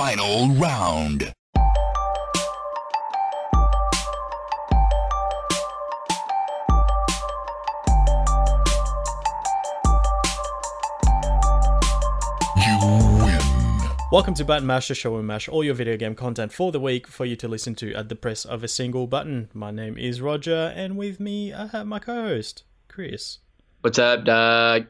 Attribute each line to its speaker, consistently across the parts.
Speaker 1: final round. You win.
Speaker 2: Welcome to Button Mash, the show where we mash all your video game content for the week for you to listen to at the press of a single button. My name is Roger, and with me I have my co-host Chris.
Speaker 3: What's up, dog?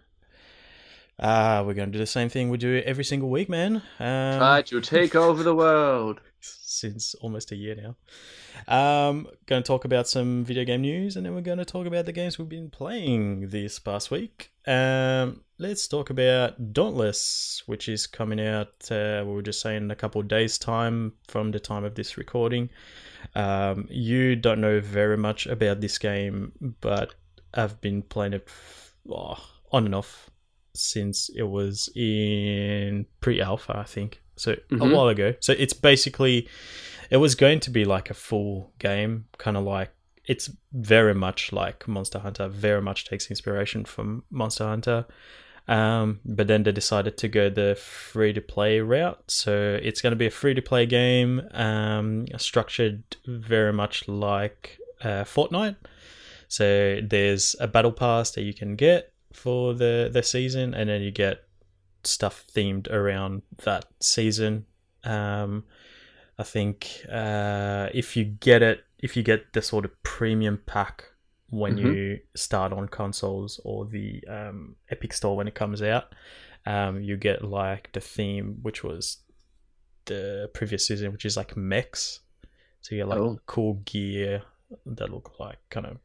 Speaker 2: Uh, we're going to do the same thing we do every single week, man. Um,
Speaker 3: Try to take over the world.
Speaker 2: since almost a year now. Um, going to talk about some video game news, and then we're going to talk about the games we've been playing this past week. Um, let's talk about Dauntless, which is coming out. Uh, we were just saying in a couple of days' time from the time of this recording. Um, you don't know very much about this game, but I've been playing it oh, on and off since it was in pre-alpha, I think. So a
Speaker 3: Mhm.
Speaker 2: while ago. So it's basically it was going to be like a full game, kind of like it's very much like Monster Hunter. Very much takes inspiration from Monster Hunter. Um, but then they decided to go the free to play route. So it's going to be a free to play game, um, structured very much like uh, Fortnite. So there's a battle pass that you can get for the the season, and then you get stuff themed around that season. Um, I think uh, if you get it, if you get the sort of premium pack when
Speaker 3: Mhm.
Speaker 2: you start on consoles or the um, Epic Store when it comes out, um, you get like the theme, which was the previous season, which is like mechs. So you get like
Speaker 3: Oh.
Speaker 2: cool gear that look like kind of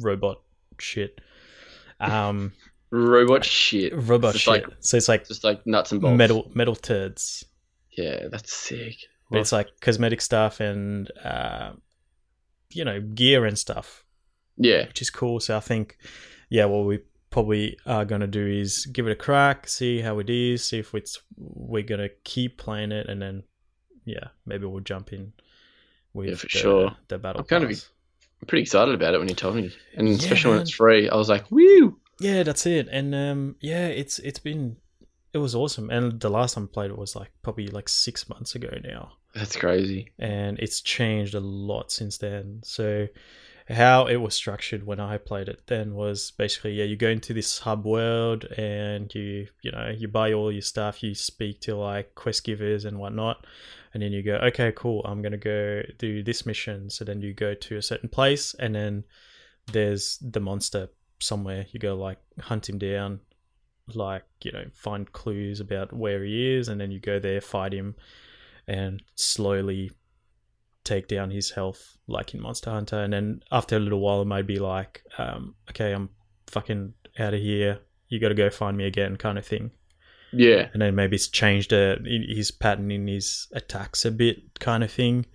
Speaker 2: robot shit. Um,
Speaker 3: Robot shit.
Speaker 2: robot shit.
Speaker 3: like-
Speaker 2: so it's like
Speaker 3: Just like nuts and bolts.
Speaker 2: metal metal turds.
Speaker 3: Yeah, that's sick.
Speaker 2: But it's like cosmetic stuff and uh, you know gear and stuff,
Speaker 3: yeah,
Speaker 2: which is cool. So I think, yeah, what we probably are gonna do is give it a crack, see how it is, see if it's we're gonna keep playing it, and then yeah, maybe we'll jump in with
Speaker 3: Yeah, for
Speaker 2: the,
Speaker 3: sure.
Speaker 2: the battle.
Speaker 3: I'm kind
Speaker 2: pass.
Speaker 3: I'm pretty excited about it when you told me, and
Speaker 2: Yeah,
Speaker 3: especially when it's free. I was like, woo!
Speaker 2: Yeah, that's it. And um, yeah, it's it's been it was awesome. And the last time I played it was like probably like six months ago now.
Speaker 3: That's crazy.
Speaker 2: and it's changed a lot since then. So, how it was structured when I played it then was basically yeah, you go into this hub world and you you know you buy all your stuff, you speak to like quest givers and whatnot, and then you go okay cool, I'm gonna go do this mission. So then you go to a certain place and then there's the monster somewhere. You go like hunt him down, like you know find clues about where he is, and then you go there fight him and slowly take down his health like in Monster Hunter. And then after a little while, it might be like, um, okay, I'm fucking out of here. You got to go find me again, kind of thing.
Speaker 3: Yeah,
Speaker 2: And then maybe it's changed uh, his pattern in his attacks a bit, kind of thing.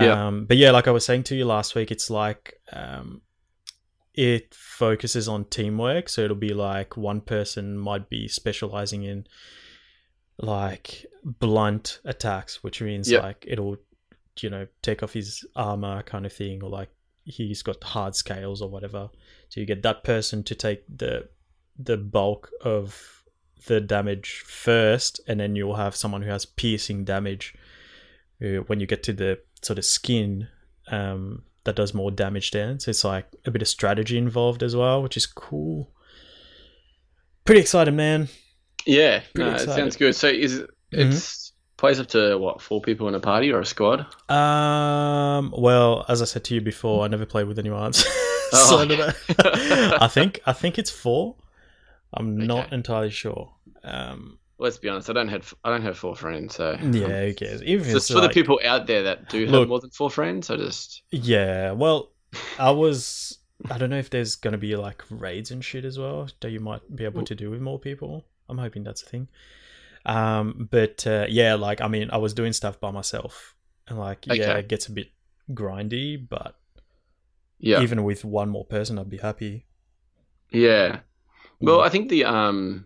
Speaker 3: Yeah.
Speaker 2: Um, but yeah, like I was saying to you last week, it's like um, it focuses on teamwork. So it'll be like one person might be specializing in like blunt attacks, which means
Speaker 3: Yeah.
Speaker 2: like it'll, you know, take off his armor kind of thing, or like he's got hard scales or whatever. So you get that person to take the the bulk of the damage first, and then you'll have someone who has piercing damage. uh, When you get to the sort of skin, um, that does more damage then. So it's like a bit of strategy involved as well, which is cool. Pretty excited, man.
Speaker 3: yeah.
Speaker 2: Pretty
Speaker 3: No, it sounds good. So is it,
Speaker 2: Mhm.
Speaker 3: Plays up to what four people in a party or a squad?
Speaker 2: Um. Well, as I said to you before, I never played with anyone. so
Speaker 3: Oh,
Speaker 2: I. I think I think it's four. I'm not entirely sure. Um.
Speaker 3: Let's be honest. I don't have I don't have four friends, so
Speaker 2: Yeah. Who cares? Even
Speaker 3: So
Speaker 2: it's
Speaker 3: for the people out there that do have
Speaker 2: Look-
Speaker 3: more than four friends, I just
Speaker 2: Yeah. Well, I was. I don't know if there's gonna be like raids and shit as well that you might be able to do with more people. I'm hoping that's a thing. Um. But uh, yeah, like I mean, I was doing stuff by myself, and like yeah, it gets a bit grindy, but
Speaker 3: yeah
Speaker 2: even with one more person, I'd be happy.
Speaker 3: yeah. Well,
Speaker 2: Mm.
Speaker 3: I think the um,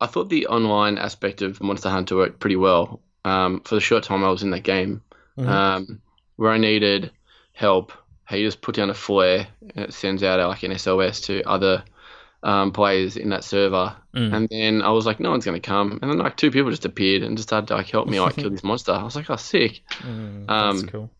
Speaker 3: I thought the online aspect of Monster Hunter worked pretty well. Um, for the short time I was in that game,
Speaker 2: Mhm.
Speaker 3: um, where I needed help, he just put down a flare and it sends out like an SOS to other um, players in that server.
Speaker 2: Mm.
Speaker 3: And then I was like, no one's going to come. And then like two people just appeared and just started to like help me like kill this monster. I was like, oh, sick.
Speaker 2: Mm,
Speaker 3: Um,
Speaker 2: that's cool.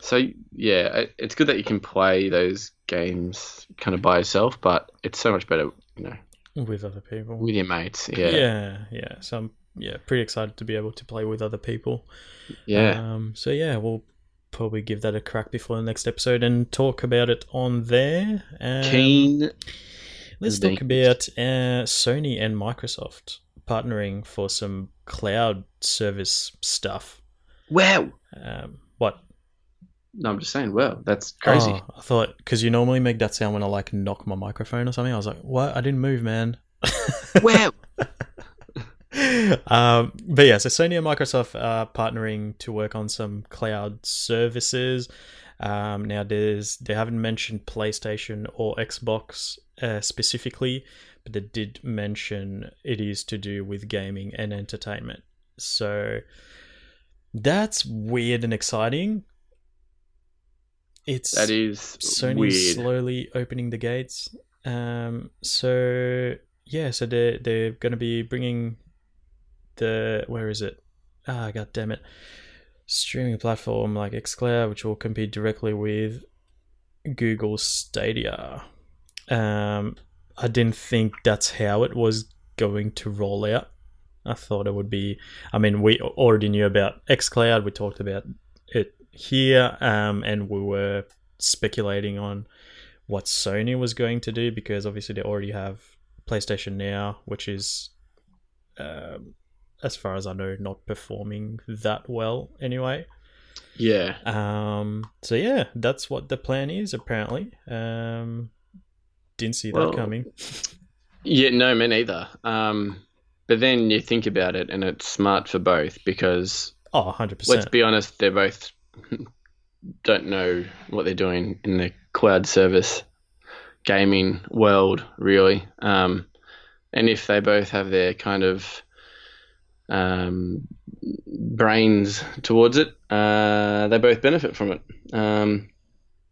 Speaker 3: So yeah, it- it's good that you can play those games kind of by yourself, but it's so much better, you know,
Speaker 2: With other people.
Speaker 3: with your mates. Yeah,
Speaker 2: yeah, yeah. So I'm yeah pretty excited to be able to play with other people.
Speaker 3: yeah.
Speaker 2: Um, so yeah, we'll probably give that a crack before the next episode and talk about it on there. Um,
Speaker 3: Keen.
Speaker 2: Let's talk about uh, Sony and Microsoft partnering for some cloud service stuff.
Speaker 3: Wow.
Speaker 2: Um, what?
Speaker 3: No, I'm just saying. Wow, that's crazy.
Speaker 2: Oh, I thought because you normally make that sound when I like knock my microphone or something. I was like, "What? I didn't move, man."
Speaker 3: wow.
Speaker 2: um, but yeah, so Sony and Microsoft are partnering to work on some cloud services. Um, now, there's they haven't mentioned PlayStation or Xbox uh, specifically, but they did mention it is to do with gaming and entertainment. So that's weird and exciting. It's
Speaker 3: That is
Speaker 2: Sony
Speaker 3: weird.
Speaker 2: slowly opening the gates. Um, so yeah, so they they're going to be bringing the where is it? Ah, god damn it! Streaming platform like XCloud, which will compete directly with Google Stadia. Um, I didn't think that's how it was going to roll out. I thought it would be. I mean, we already knew about XCloud. We talked about it here, um, and we were speculating on what Sony was going to do because obviously they already have PlayStation Now, which is, um, as far as I know, not performing that well anyway.
Speaker 3: Yeah.
Speaker 2: Um, so yeah, that's what the plan is apparently. Um, didn't see
Speaker 3: Well,
Speaker 2: that coming.
Speaker 3: Yeah, no, me neither. Um, but then you think about it, and it's smart for both because
Speaker 2: Oh, 100%.
Speaker 3: let's be honest, they both don't know what they're doing in the cloud service gaming world, really. Um, and if they both have their kind of um, brains towards it, uh, they both benefit from it. Um,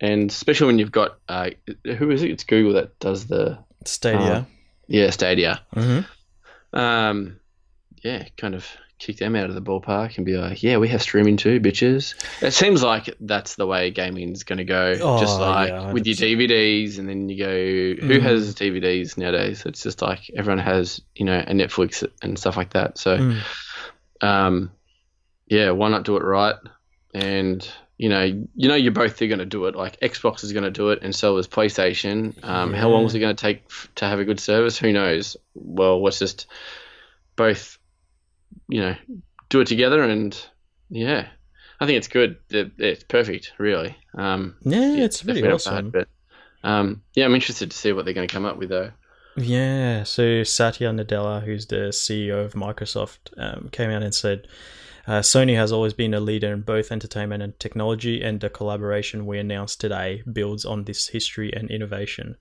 Speaker 3: and especially when you've got uh, who is it? It's Google that does the
Speaker 2: Stadia.
Speaker 3: yeah Stadia.
Speaker 2: mm-hmm.
Speaker 3: Um, yeah, kind of kick them out of the ballpark and be like, yeah, we have streaming too, bitches. It seems like that's the way gaming's going to go.
Speaker 2: Oh,
Speaker 3: just like
Speaker 2: yeah,
Speaker 3: with your DVDs, and then you go, who
Speaker 2: Mhm.
Speaker 3: has DVDs nowadays? It's just like everyone has, you know, a Netflix and stuff like that. So,
Speaker 2: Mm.
Speaker 3: um, yeah, why not do it right? And you know, you know, you're both going to do it. Like Xbox is going to do it, and so is PlayStation. Um, How long is it going to take f- to have a good service? Who knows? Well, let's just both, you know, do it together, and yeah, I think it's good. It- It's perfect, really. Um,
Speaker 2: Yeah,
Speaker 3: yeah,
Speaker 2: it's really
Speaker 3: definitely not
Speaker 2: awesome.
Speaker 3: bad, but um, yeah, I'm interested to see what they're going to come up with, though.
Speaker 2: Yeah, so Satya Nadella, who's the CEO of Microsoft, um, came out and said uh, Sony has always been a leader in both entertainment and technology, and the collaboration we announced today builds on this history and innovation.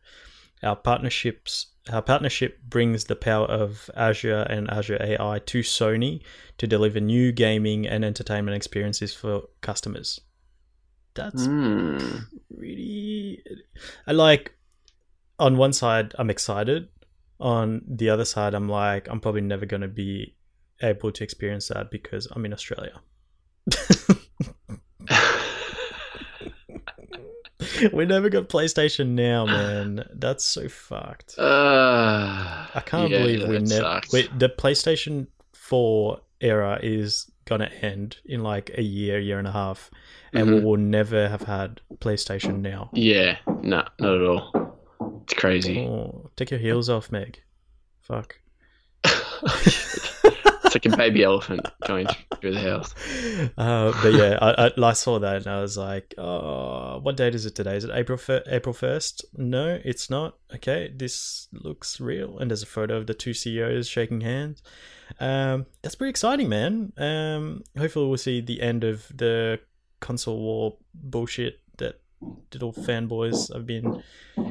Speaker 2: Our partnerships, our partnership brings the power of Azure and Azure AI to Sony to deliver new gaming and entertainment experiences for customers. That's
Speaker 3: Mm.
Speaker 2: really I like on one side I'm excited on the other side I'm like I'm probably never going to be able to experience that because I'm in Australia. we never got PlayStation now, man. That's so fucked.
Speaker 3: Uh,
Speaker 2: I can't
Speaker 3: yeah,
Speaker 2: believe we never the PlayStation 4 era is to end in like a year, year and a half and we
Speaker 3: Mhm.
Speaker 2: will never have had PlayStation now.
Speaker 3: Yeah, no, not at all. It's crazy.
Speaker 2: Oh, take your heels off, Meg. Fuck.
Speaker 3: it's like a baby elephant going through the house.
Speaker 2: Uh, but yeah, I, I, I saw that and I was like, oh, what date is it today? Is it April fir- April first? No, it's not. Okay, this looks real, and there's a photo of the two CEOs shaking hands. Um, that's pretty exciting, man. Um, hopefully we'll see the end of the console war bullshit that little fanboys have been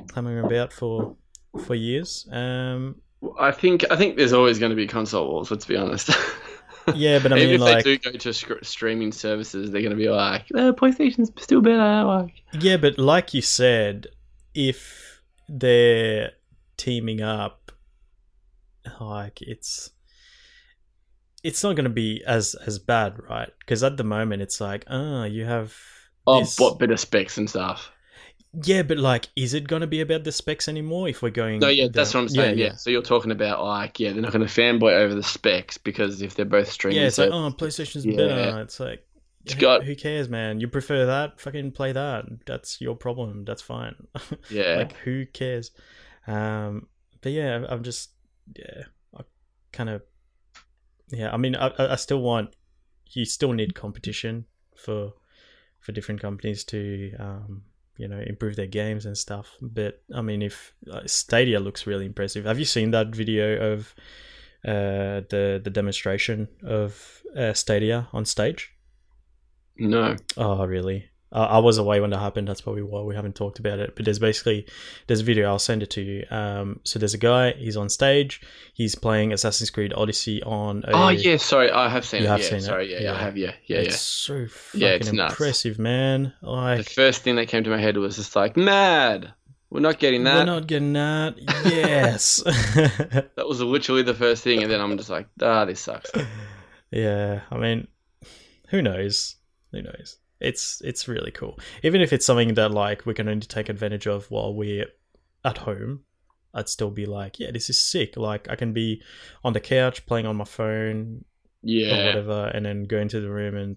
Speaker 2: clamoring about for for years. Um,
Speaker 3: I think I think there's always going to be console wars. Let's be honest.
Speaker 2: yeah, but I
Speaker 3: Even
Speaker 2: mean,
Speaker 3: if
Speaker 2: like,
Speaker 3: they do go to sc- streaming services, they're going to be like, uh, PlayStation's still better. Like,
Speaker 2: Yeah, but like you said, if they're teaming up, like it's it's not going to be as as bad, right? Because at the moment, it's like, ah, you have.
Speaker 3: Oh,
Speaker 2: this-
Speaker 3: what better specs and stuff?
Speaker 2: Yeah, but like, is it going to be about the specs anymore if we're going?
Speaker 3: No, yeah,
Speaker 2: the-
Speaker 3: that's what I'm saying. Yeah, so you're talking about like, yeah, they're not going to fanboy over the specs because if they're both streaming,
Speaker 2: Yeah, it's like, oh, PlayStation's
Speaker 3: Yeah.
Speaker 2: better. It's like,
Speaker 3: It's
Speaker 2: who-
Speaker 3: got-
Speaker 2: who cares, man? You prefer that? Fucking play that. That's your problem. That's fine.
Speaker 3: yeah,
Speaker 2: like, who cares? Um, but yeah, I'm- just, yeah, I kind of, yeah. I mean, I I still want, you still need competition for, for different companies to, um, you know, improve their games and stuff. But I mean, if uh, Stadia looks really impressive, have you seen that video of? Uh, the the demonstration of uh, Stadia on stage.
Speaker 3: no,
Speaker 2: Oh, really? Uh, I was away when that happened. That's probably why we haven't talked about it. But there's basically there's a video. I'll send it to you. Um, so there's a guy. He's on stage. He's playing Assassin's Creed Odyssey on. A,
Speaker 3: oh yeah, sorry, I have seen
Speaker 2: You
Speaker 3: it.
Speaker 2: have
Speaker 3: yeah,
Speaker 2: seen it?
Speaker 3: sorry, yeah,
Speaker 2: Yeah.
Speaker 3: I have, yeah, yeah,
Speaker 2: it's
Speaker 3: yeah.
Speaker 2: so fucking
Speaker 3: Yeah, it's nuts.
Speaker 2: impressive, man.
Speaker 3: The first thing that came to my head was just like, mad. We're not getting that.
Speaker 2: we're not getting that. Yes.
Speaker 3: That was literally the first thing, and then I'm just like, ah, this sucks.
Speaker 2: yeah. I mean, who knows? Who knows? It's it's really cool. Even if it's something that like we can only take advantage of while we're at home, I'd still be like, yeah, this is sick. Like I can be on the couch playing on my phone or
Speaker 3: Yeah,
Speaker 2: whatever, and then go into the room and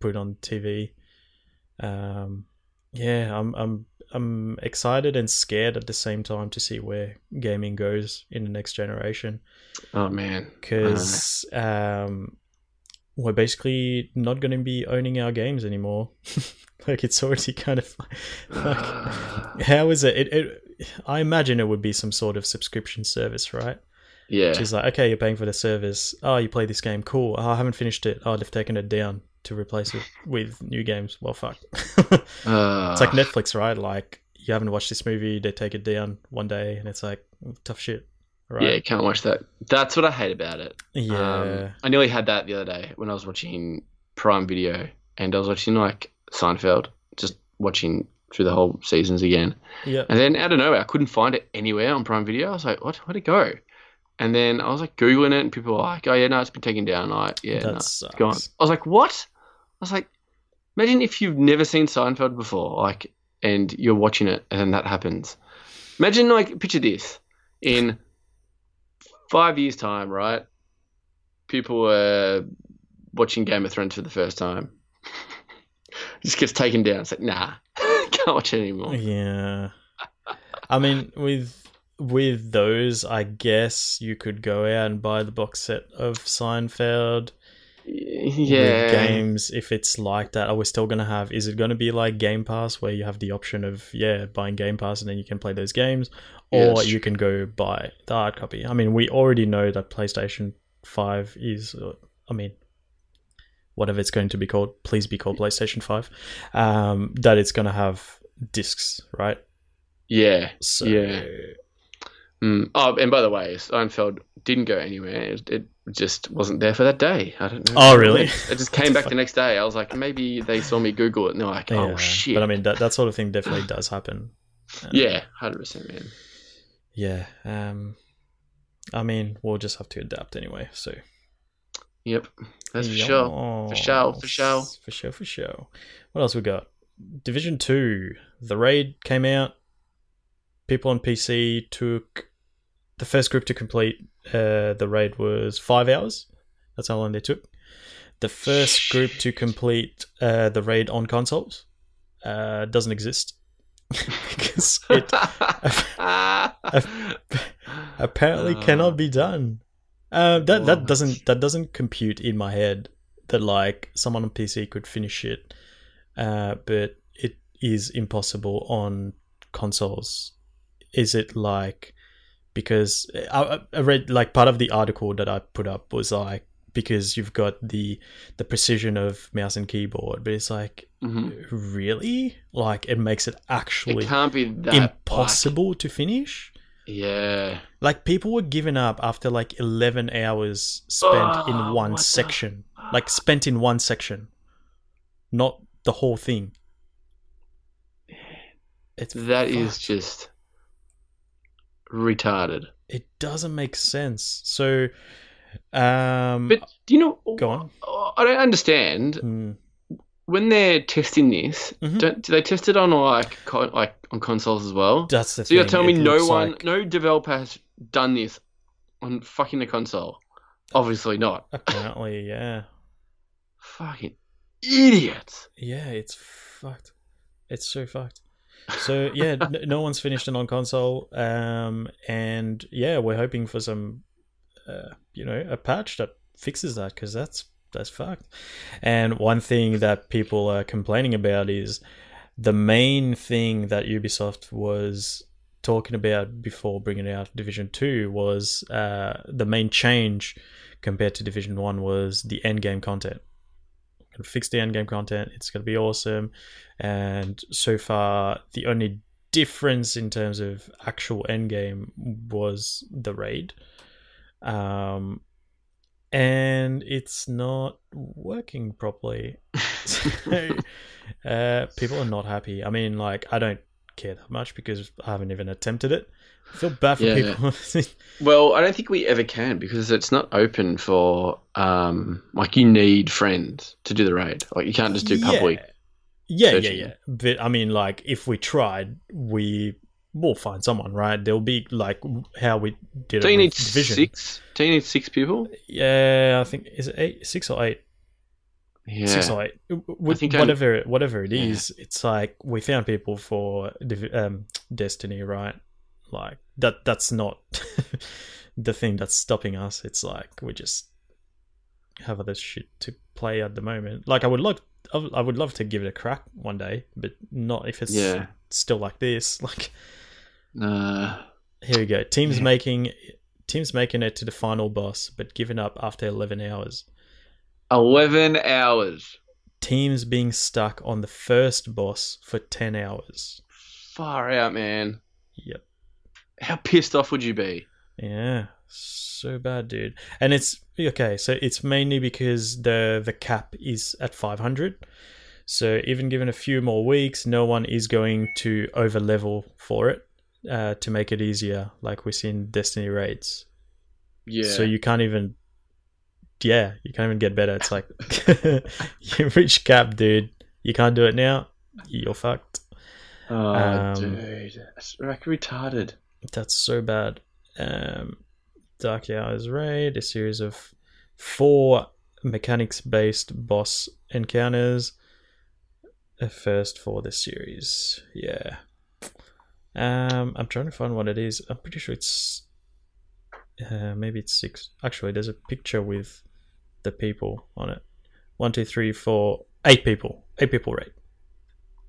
Speaker 2: put on TV. Um, yeah, I'm I'm I'm excited and scared at the same time to see where gaming goes in the next generation
Speaker 3: oh man,
Speaker 2: because um, we're basically not going to be owning our games anymore. like it's already kind of like how is it? It, it? I imagine it would be some sort of subscription service, right?
Speaker 3: yeah,
Speaker 2: Which is like, okay, you're paying for the service. Oh, you play this game, cool. Oh, I haven't finished it. Oh, they've taken it down to replace it with new games. Well, fuck.
Speaker 3: Uh,
Speaker 2: it's like Netflix, right? Like you haven't watched this movie, they take it down one day, and it's like tough shit, right?
Speaker 3: yeah, can't watch that. That's what I hate about it.
Speaker 2: yeah.
Speaker 3: Um, I nearly had that the other day when I was watching Prime Video, and I was watching like Seinfeld, just watching through the whole seasons again.
Speaker 2: yeah.
Speaker 3: And then out of nowhere, I couldn't find it anywhere on Prime Video. I was like, what? Where'd it go? And then I was like Googling it, and people were like, oh, yeah, no, it's been taken down. I'm like, yeah,
Speaker 2: that
Speaker 3: no,
Speaker 2: sucks.
Speaker 3: it's gone. I was like, what? I was like, imagine if you've never seen Seinfeld before, like, and you're watching it, and then that happens. Imagine, like, picture this in five years' time, right? People were watching Game of Thrones for the first time. Just gets taken down. It's like, nah, can't watch it anymore.
Speaker 2: Yeah. I mean, with with those, I guess you could go out and buy the box set of Seinfeld.
Speaker 3: Yeah.
Speaker 2: Games, if it's like that, are we still gonna have? Is it gonna be like Game Pass, where you have the option of yeah buying Game Pass and then you can play those games, or you can go buy the hard copy? I mean, we already know that PlayStation Five is. uh, I mean, whatever it's going to be called, please be called PlayStation Five. Um, that it's gonna have discs, right?
Speaker 3: Yeah.
Speaker 2: So
Speaker 3: Yeah. Mm. Oh, and by the way, Seinfeld didn't go anywhere. It, it just wasn't there for that day. I don't know.
Speaker 2: Oh, really?
Speaker 3: It just came back the next day. I was like, maybe they saw me Google it, and they're like, oh
Speaker 2: Yeah,
Speaker 3: shit.
Speaker 2: But I mean, that that sort of thing definitely does happen. Uh,
Speaker 3: yeah, hundred percent, man.
Speaker 2: Yeah. Um, I mean, we'll just have to adapt anyway. So
Speaker 3: Yep, that's for sure. For sure, for sure.
Speaker 2: For sure, for sure. What else we got? Division 2. The raid came out. People on PC took. The first group to complete uh, the raid was five hours. That's how long they took. The first group to complete uh, the raid on consoles uh, doesn't exist. because it apparently
Speaker 3: Uh.
Speaker 2: cannot be done. Uh, that that doesn't that doesn't compute in my head that like someone on PC could finish it, uh, but it is impossible on consoles. Is it like because I, I- read like part of the article that I put up was like because you've got the the precision of mouse and keyboard, but it's like
Speaker 3: Mhm.
Speaker 2: really like it makes it
Speaker 3: It
Speaker 2: actually
Speaker 3: can't be
Speaker 2: impossible to finish.
Speaker 3: Yeah.
Speaker 2: Like people were giving up after like 11 hours spent
Speaker 3: Oh,
Speaker 2: in one
Speaker 3: what the
Speaker 2: section. Like spent in one section. Not the whole thing. It's
Speaker 3: That is just retarded.
Speaker 2: It doesn't make sense. So, um,
Speaker 3: But do you know?
Speaker 2: go on.
Speaker 3: I don't understand
Speaker 2: Hmm.
Speaker 3: when they're testing this.
Speaker 2: Mhm.
Speaker 3: Don't, do they test it on like con- like on consoles as well?
Speaker 2: That's the
Speaker 3: So
Speaker 2: thing.
Speaker 3: you're telling me no one,
Speaker 2: like-
Speaker 3: no developer has done this on fucking the console? Obviously not.
Speaker 2: apparently, yeah,
Speaker 3: Fucking idiots.
Speaker 2: yeah, it's fucked. It's so fucked. So yeah, no one's finished it on console, um, and yeah, we're hoping for some, uh, you know, a patch that fixes that because that's that's fucked. And one thing that people are complaining about is the main thing that Ubisoft was talking about before bringing out Division Two was uh, the main change compared to Division One was the end game content. Fix the end game content. It's gonna be awesome. And so far, the only difference in terms of actual end game was the raid. Um, and it's not working properly. so, uh, people are not happy. I mean, like, I don't care that much because I haven't even attempted it. I feel bad for
Speaker 3: Yeah.
Speaker 2: people.
Speaker 3: Well, I don't think we ever can because it's not open for um like you need friends to do the raid. Like you can't just do public.
Speaker 2: Yeah, yeah, yeah, yeah. But I mean, like, if we tried, we will find someone, right? There'll be like how we did
Speaker 3: Do you need
Speaker 2: Division.
Speaker 3: six? Do you need six people?
Speaker 2: Yeah, I think is it eight, six or eight,
Speaker 3: Yeah.
Speaker 2: six or eight. With
Speaker 3: think I'm-
Speaker 2: whatever, whatever it
Speaker 3: Yeah.
Speaker 2: it's like we found people for um, Destiny, right? Like that. That's not the thing that's stopping us. It's like we just have other shit to play at the moment. Like I would love, I would- love to give it a crack one day, but not if it's
Speaker 3: Yeah.
Speaker 2: still like this. Like
Speaker 3: Nah.
Speaker 2: here we go. Teams
Speaker 3: Yeah.
Speaker 2: making teams making it to the final boss, but giving up after eleven hours.
Speaker 3: Eleven hours.
Speaker 2: Teams being stuck on the first boss for ten hours.
Speaker 3: Far out, man.
Speaker 2: Yep.
Speaker 3: How pissed off would you be?
Speaker 2: Yeah. So bad, dude. And it's okay, so it's mainly because the the cap is at five hundred. So even given a few more weeks, no one is going to over level for it uh, to make it easier, like we see in Destiny raids.
Speaker 3: Yeah.
Speaker 2: So you can't even, yeah, you can't even get better. It's like you reach cap, dude. You can't do it now. You're fucked.
Speaker 3: oh,
Speaker 2: um,
Speaker 3: dude, that's like retarded.
Speaker 2: That's so bad. Um, Dark Hours Raid, a series of four mechanics-based boss encounters. A first for the series. Yeah. Um, I'm trying to find what it is. I'm pretty sure it's uh, maybe it's six. Actually, there's a picture with the people on it. One, two, three, four, eight people. Eight people rate.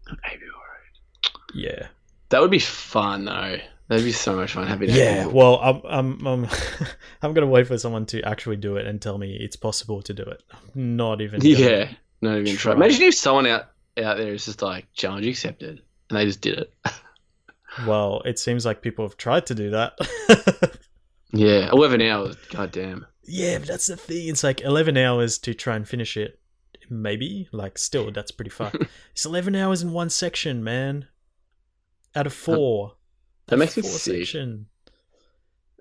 Speaker 3: Maybe alright.
Speaker 2: Yeah.
Speaker 3: That would be fun though. That'd be so much fun. Happy to
Speaker 2: Yeah. Well, I'm I'm I'm, I'm gonna wait for someone to actually do it and tell me it's possible to do it. I'm not even.
Speaker 3: Yeah. Not even try.
Speaker 2: Try.
Speaker 3: Imagine if someone out out there is just like challenge accepted and they just did it.
Speaker 2: Well, it seems like people have tried to do that.
Speaker 3: yeah. Eleven hours. God damn.
Speaker 2: yeah, but that's the thing. It's like 11 hours to try and finish it. Maybe like still that's pretty fucked. it's 11 hours in one section, man. Out of four.
Speaker 3: That makes me sick.
Speaker 2: section.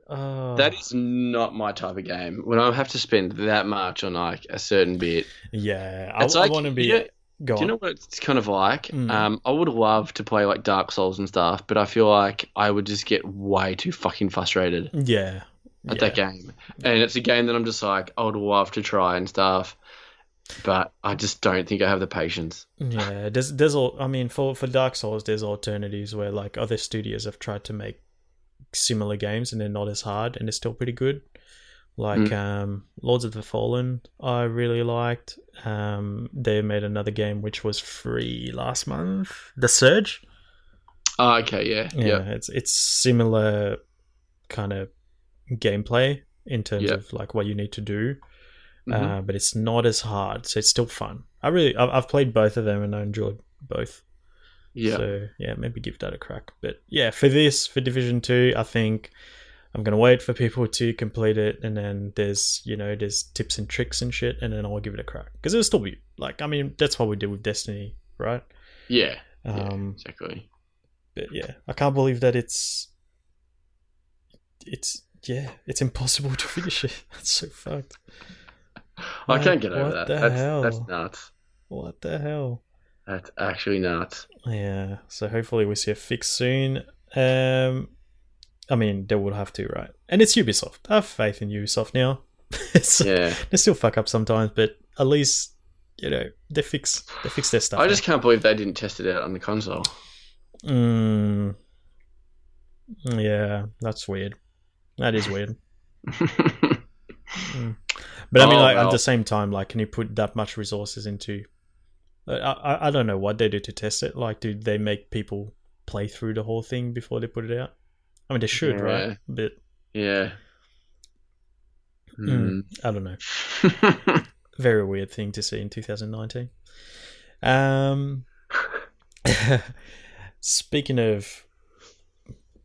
Speaker 2: Oh,
Speaker 3: That is not my type of game. When I have to spend that much on like a certain bit,
Speaker 2: yeah. I,
Speaker 3: it's
Speaker 2: I
Speaker 3: like
Speaker 2: want to be.
Speaker 3: You know, do you know what it's kind of like?
Speaker 2: Mm.
Speaker 3: Um, I would love to play like Dark Souls and stuff, but I feel like I would just get way too fucking frustrated
Speaker 2: yeah.
Speaker 3: at
Speaker 2: yeah.
Speaker 3: that game. And it's a game that I'm just like, I would love to try and stuff, but I just don't think I have the patience.
Speaker 2: Yeah, there's there's all. I mean, for for Dark Souls, there's alternatives where like other studios have tried to make similar games and they're not as hard and they're still pretty good. Like
Speaker 3: Mm.
Speaker 2: um, Lords of the Fallen, I really liked. Um, they made another game which was free last month, The Surge.
Speaker 3: Oh, okay, yeah,
Speaker 2: Yeah,
Speaker 3: yeah,
Speaker 2: it's it's similar kind of gameplay in terms of like what you need to do
Speaker 3: Mhm.
Speaker 2: uh, but it's not as hard, so it's still fun. I really, I've, I've played both of them and I enjoyed both.
Speaker 3: yeah.
Speaker 2: So yeah, maybe give that a crack. But yeah, for this, for Division Two, I think I'm gonna wait for people to complete it, and then there's you know there's tips and tricks and shit, and then I'll give it a crack because it'll still be like I mean that's what we did with Destiny, right?
Speaker 3: yeah, yeah,
Speaker 2: Um,
Speaker 3: exactly.
Speaker 2: but yeah, I can't believe that it's it's yeah, it's impossible to finish it. That's so fucked.
Speaker 3: I can't get over
Speaker 2: what
Speaker 3: that.
Speaker 2: the
Speaker 3: That's,
Speaker 2: hell?
Speaker 3: that's nuts.
Speaker 2: What the hell?
Speaker 3: That's actually nuts.
Speaker 2: Yeah. So hopefully we see a fix soon. Um, I mean they will have to, right? And it's Ubisoft. I have faith in Ubisoft now. It's-
Speaker 3: Yeah.
Speaker 2: They still fuck up sometimes, but at least you know they fix they fix their stuff.
Speaker 3: I just can't believe they didn't test it out on the console.
Speaker 2: Mm. Yeah, that's weird. That is weird. But I mean,
Speaker 3: Oh,
Speaker 2: like at the same time, like, can you put that much resources into? I, I I don't know what they do to test it. Like, do they make people play through the whole thing before they put it out? I mean, they should,
Speaker 3: Yeah.
Speaker 2: right? But
Speaker 3: yeah.
Speaker 2: Mm. I don't know.
Speaker 3: Mm.
Speaker 2: Very weird thing to see in 2019. Um, speaking of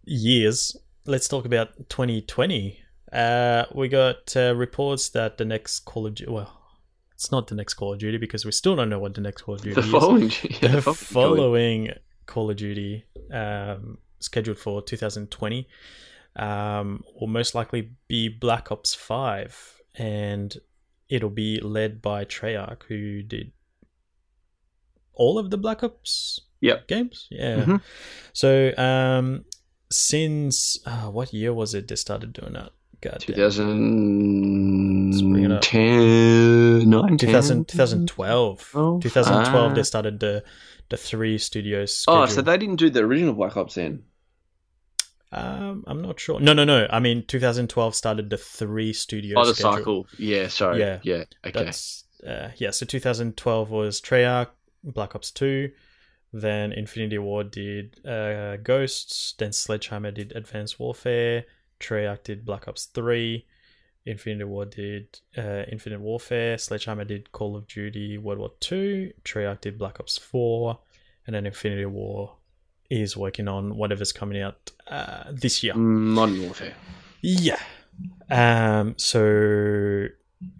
Speaker 2: years, let's talk about 2020. Uh, we got uh, reports that the next Call of Duty, well, it's not the next Call of Duty because we still don't know what the next Call of Duty
Speaker 3: the
Speaker 2: is.
Speaker 3: following, yeah,
Speaker 2: the
Speaker 3: following-
Speaker 2: Call of Duty, um, scheduled for 2020, um, will most likely be Black Ops 5, and it'll be led by Treyarch, who did all of the Black Ops
Speaker 3: Yep.
Speaker 2: games. Yeah.
Speaker 3: Mhm.
Speaker 2: So, um, since uh, what year was it they started doing that? God
Speaker 3: 2010, 9,
Speaker 2: 2000, 2012.
Speaker 3: Oh,
Speaker 2: 2012, they
Speaker 3: ah.
Speaker 2: started the the three studios.
Speaker 3: Oh, so they didn't do the original Black Ops then?
Speaker 2: Um, I'm not sure. No, no, no. I mean, 2012 started the three studios.
Speaker 3: Oh, the
Speaker 2: schedule.
Speaker 3: cycle. Yeah, sorry.
Speaker 2: Yeah.
Speaker 3: Yeah. Okay.
Speaker 2: That's uh, yeah. So 2012 was Treyarch, Black Ops 2. Then Infinity Ward did uh, Ghosts. Then Sledgehammer did Advanced Warfare. Treyarch did Black Ops 3. Infinity War did uh, Infinite Warfare. Sledgehammer did Call of Duty World War 2. Treyarch did Black Ops 4. And then Infinity War is working on whatever's coming out uh, this year.
Speaker 3: Modern Warfare.
Speaker 2: Yeah. Um, so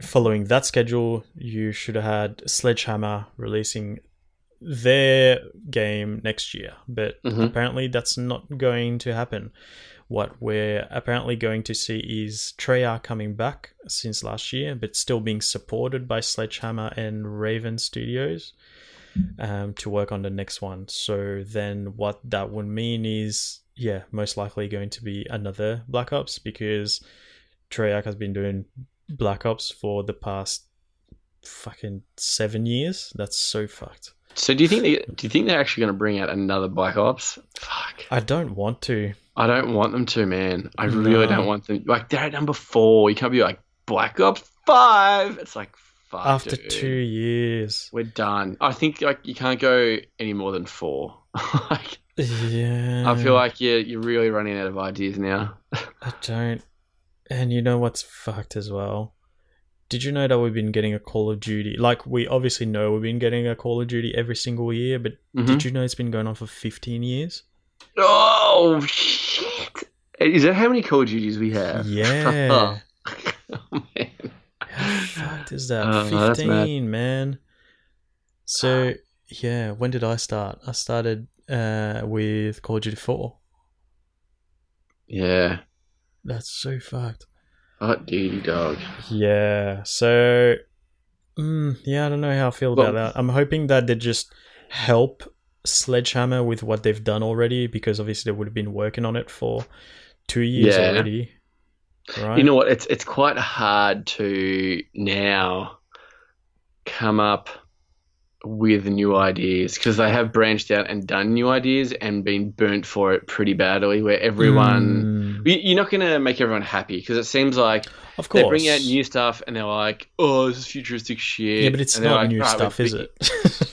Speaker 2: following that schedule, you should have had Sledgehammer releasing their game next year, but
Speaker 3: Mhm.
Speaker 2: apparently that's not going to happen. What we're apparently going to see is Treyarch coming back since last year, but still being supported by Sledgehammer and Raven Studios um, to work on the next one. So then what that would mean is, yeah, most likely going to be another Black Ops because Treyarch has been doing Black Ops for the past fucking seven years. That's so fucked.
Speaker 3: So do you think they, do you think they're actually going to bring out another Black Ops? Fuck.
Speaker 2: I don't want to.
Speaker 3: I don't want them to, man. I really don't want them. Like they're at number four. You can't be like Black Ops Five. It's like fuck.
Speaker 2: After
Speaker 3: dude.
Speaker 2: two years.
Speaker 3: we're done. I think like you can't go any more than four. like
Speaker 2: Yeah.
Speaker 3: I feel like you're you're really running out of ideas now.
Speaker 2: I don't. And you know what's fucked as well? Did you know that we've been getting a Call of Duty? Like, we obviously know we've been getting a Call of Duty every single year, but
Speaker 3: Mhm.
Speaker 2: did you know it's been going on for 15 years?
Speaker 3: Oh shit! Is that how many Call of Duties we have?
Speaker 2: Yeah.
Speaker 3: oh, man.
Speaker 2: How fucked is that?
Speaker 3: Mad.
Speaker 2: 15, man. So, yeah, when did I start? I started uh, with Call of Duty 4.
Speaker 3: Yeah.
Speaker 2: That's so fucked.
Speaker 3: Hot duty dog.
Speaker 2: Yeah. So, mm, yeah, I don't know how I feel about that. I'm hoping that they just help Sledgehammer with what they've done already, because obviously they would have been working on it for two years
Speaker 3: Yeah.
Speaker 2: already. Right?
Speaker 3: You know what? It's it's quite hard to now come up with new ideas because they have branched out and done new ideas and been burnt for it pretty badly. Where everyone,
Speaker 2: Mm,
Speaker 3: You- you're not going to make everyone happy because it seems like
Speaker 2: of course.
Speaker 3: they bring out new stuff and they're like, "Oh, this is futuristic shit."
Speaker 2: Yeah, but it's
Speaker 3: And
Speaker 2: not
Speaker 3: like,
Speaker 2: new
Speaker 3: "Right,
Speaker 2: stuff, is it?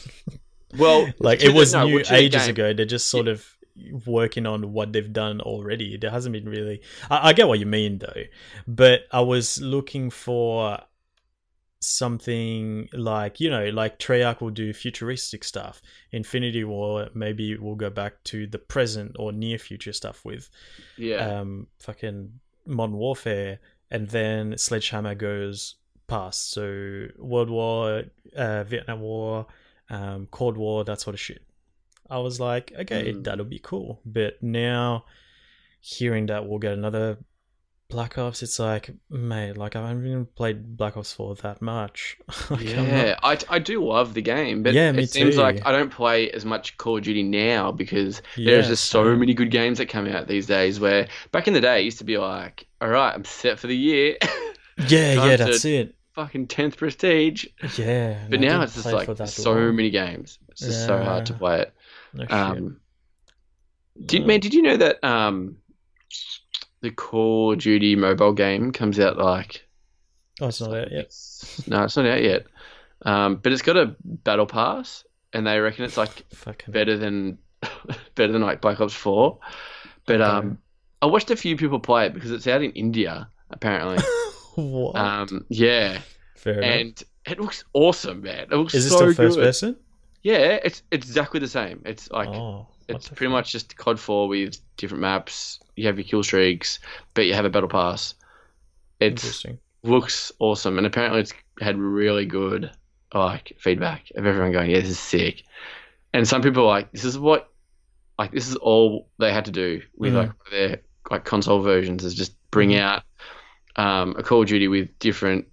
Speaker 3: Well,
Speaker 2: like it was
Speaker 3: no,
Speaker 2: new ages
Speaker 3: game.
Speaker 2: ago. They're just sort of working on what they've done already. There hasn't been really. I, I get what you mean though, but I was looking for something like you know, like Treyarch will do futuristic stuff. Infinity War maybe we'll go back to the present or near future stuff with
Speaker 3: Yeah,
Speaker 2: um fucking Modern Warfare, and then Sledgehammer goes past. So World War, uh, Vietnam War, um, Cold War, that sort of shit. I was like, okay,
Speaker 3: Mm.
Speaker 2: that'll be cool. But now, hearing that we'll get another Black Ops, it's like, mate, like I haven't even played Black Ops 4 that much. Like, I'm not-
Speaker 3: Yeah, I, I do love the game, but
Speaker 2: Yeah,
Speaker 3: it seems
Speaker 2: too.
Speaker 3: like I don't play as much Call of Duty now because
Speaker 2: Yeah,
Speaker 3: there's just so
Speaker 2: same.
Speaker 3: many good games that come out these days. Where back in the day, it used to be like, all right, I'm set for the year,
Speaker 2: yeah, yeah, that's it.
Speaker 3: Fucking tenth prestige.
Speaker 2: Yeah.
Speaker 3: But now it's just like
Speaker 2: for that
Speaker 3: there's so
Speaker 2: long.
Speaker 3: many games. It's just so hard to play it.
Speaker 2: No shit.
Speaker 3: Um, did
Speaker 2: Yeah.
Speaker 3: man, did you know that um, the Call of Duty mobile game comes out like
Speaker 2: oh, it's not out yet.
Speaker 3: no, it's not out yet. Um, but it's got a battle pass, and they reckon it's like
Speaker 2: Fucking.
Speaker 3: better than better than like Black Ops Four. But
Speaker 2: Okay.
Speaker 3: um, I watched a few people play it because it's out in India apparently.
Speaker 2: what?
Speaker 3: um, yeah,
Speaker 2: Fair enough.
Speaker 3: and it looks awesome, man. It looks
Speaker 2: Is it
Speaker 3: so
Speaker 2: still first
Speaker 3: good.
Speaker 2: person?
Speaker 3: Yeah, it's it's exactly the same. It's like
Speaker 2: oh,
Speaker 3: it's pretty
Speaker 2: fuck?
Speaker 3: much just COD Four with different maps. You have your kill streaks, but you have a battle pass. It's
Speaker 2: interesting.
Speaker 3: looks awesome, and apparently it's had really good like feedback of everyone going, "Yeah, this is sick." And some people are like, "This is what, like, this is all they had to do with
Speaker 2: Mhm.
Speaker 3: like their like console versions is just bring
Speaker 2: Mhm.
Speaker 3: out um, a Call of Duty with different,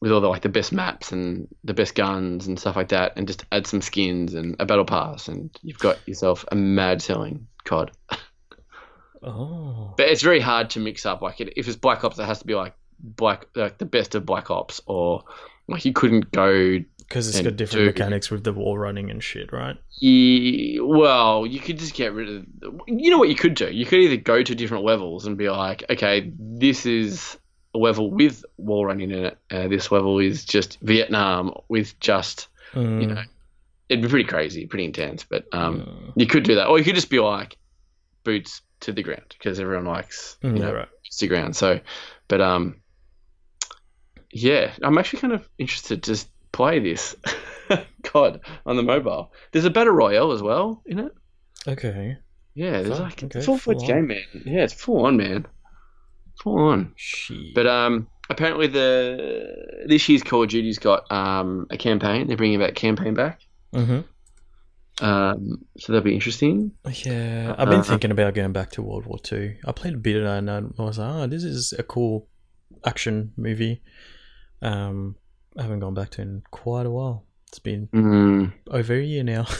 Speaker 3: with all the like the best maps and the best guns and stuff like that, and just add some skins and a battle pass, and you've got yourself a mad selling COD."
Speaker 2: Oh,
Speaker 3: But it's very hard to mix up. Like, it, if it's Black Ops, it has to be like black, like the best of Black Ops, or like you couldn't go.
Speaker 2: because it's got different
Speaker 3: do-
Speaker 2: mechanics with the wall running and shit, right?
Speaker 3: ye- well, you could just get rid of. You know what you could do? You could either go to different levels and be like, okay, this is level with wall running in it. Uh, this level is just Vietnam with just.
Speaker 2: Mm,
Speaker 3: You know, it'd be pretty crazy, pretty intense. But um,
Speaker 2: mm,
Speaker 3: you could do that, or you could just be like boots to the ground because everyone likes you
Speaker 2: mm,
Speaker 3: know
Speaker 2: to right.
Speaker 3: Instagram. So, but um, yeah, I'm actually kind of interested to play this. God, on the mobile. There's a battle royale as well in it.
Speaker 2: Okay.
Speaker 3: Yeah, there's
Speaker 2: Fuck,
Speaker 3: like
Speaker 2: okay,
Speaker 3: it's full fledged
Speaker 2: full
Speaker 3: game, man. Yeah, it's full on, man. Full on.
Speaker 2: Shit.
Speaker 3: But um, apparently the this year's Call of Duty's got um a campaign. They're bringing that campaign back.
Speaker 2: hmm
Speaker 3: Um, so that'll be interesting.
Speaker 2: Yeah, I've been
Speaker 3: Uh,
Speaker 2: thinking about going back to World War Two. I played a bit of that and I was like, oh, this is a cool action movie. Um, I haven't gone back to it in quite a while. It's been
Speaker 3: Mm.
Speaker 2: over a year now.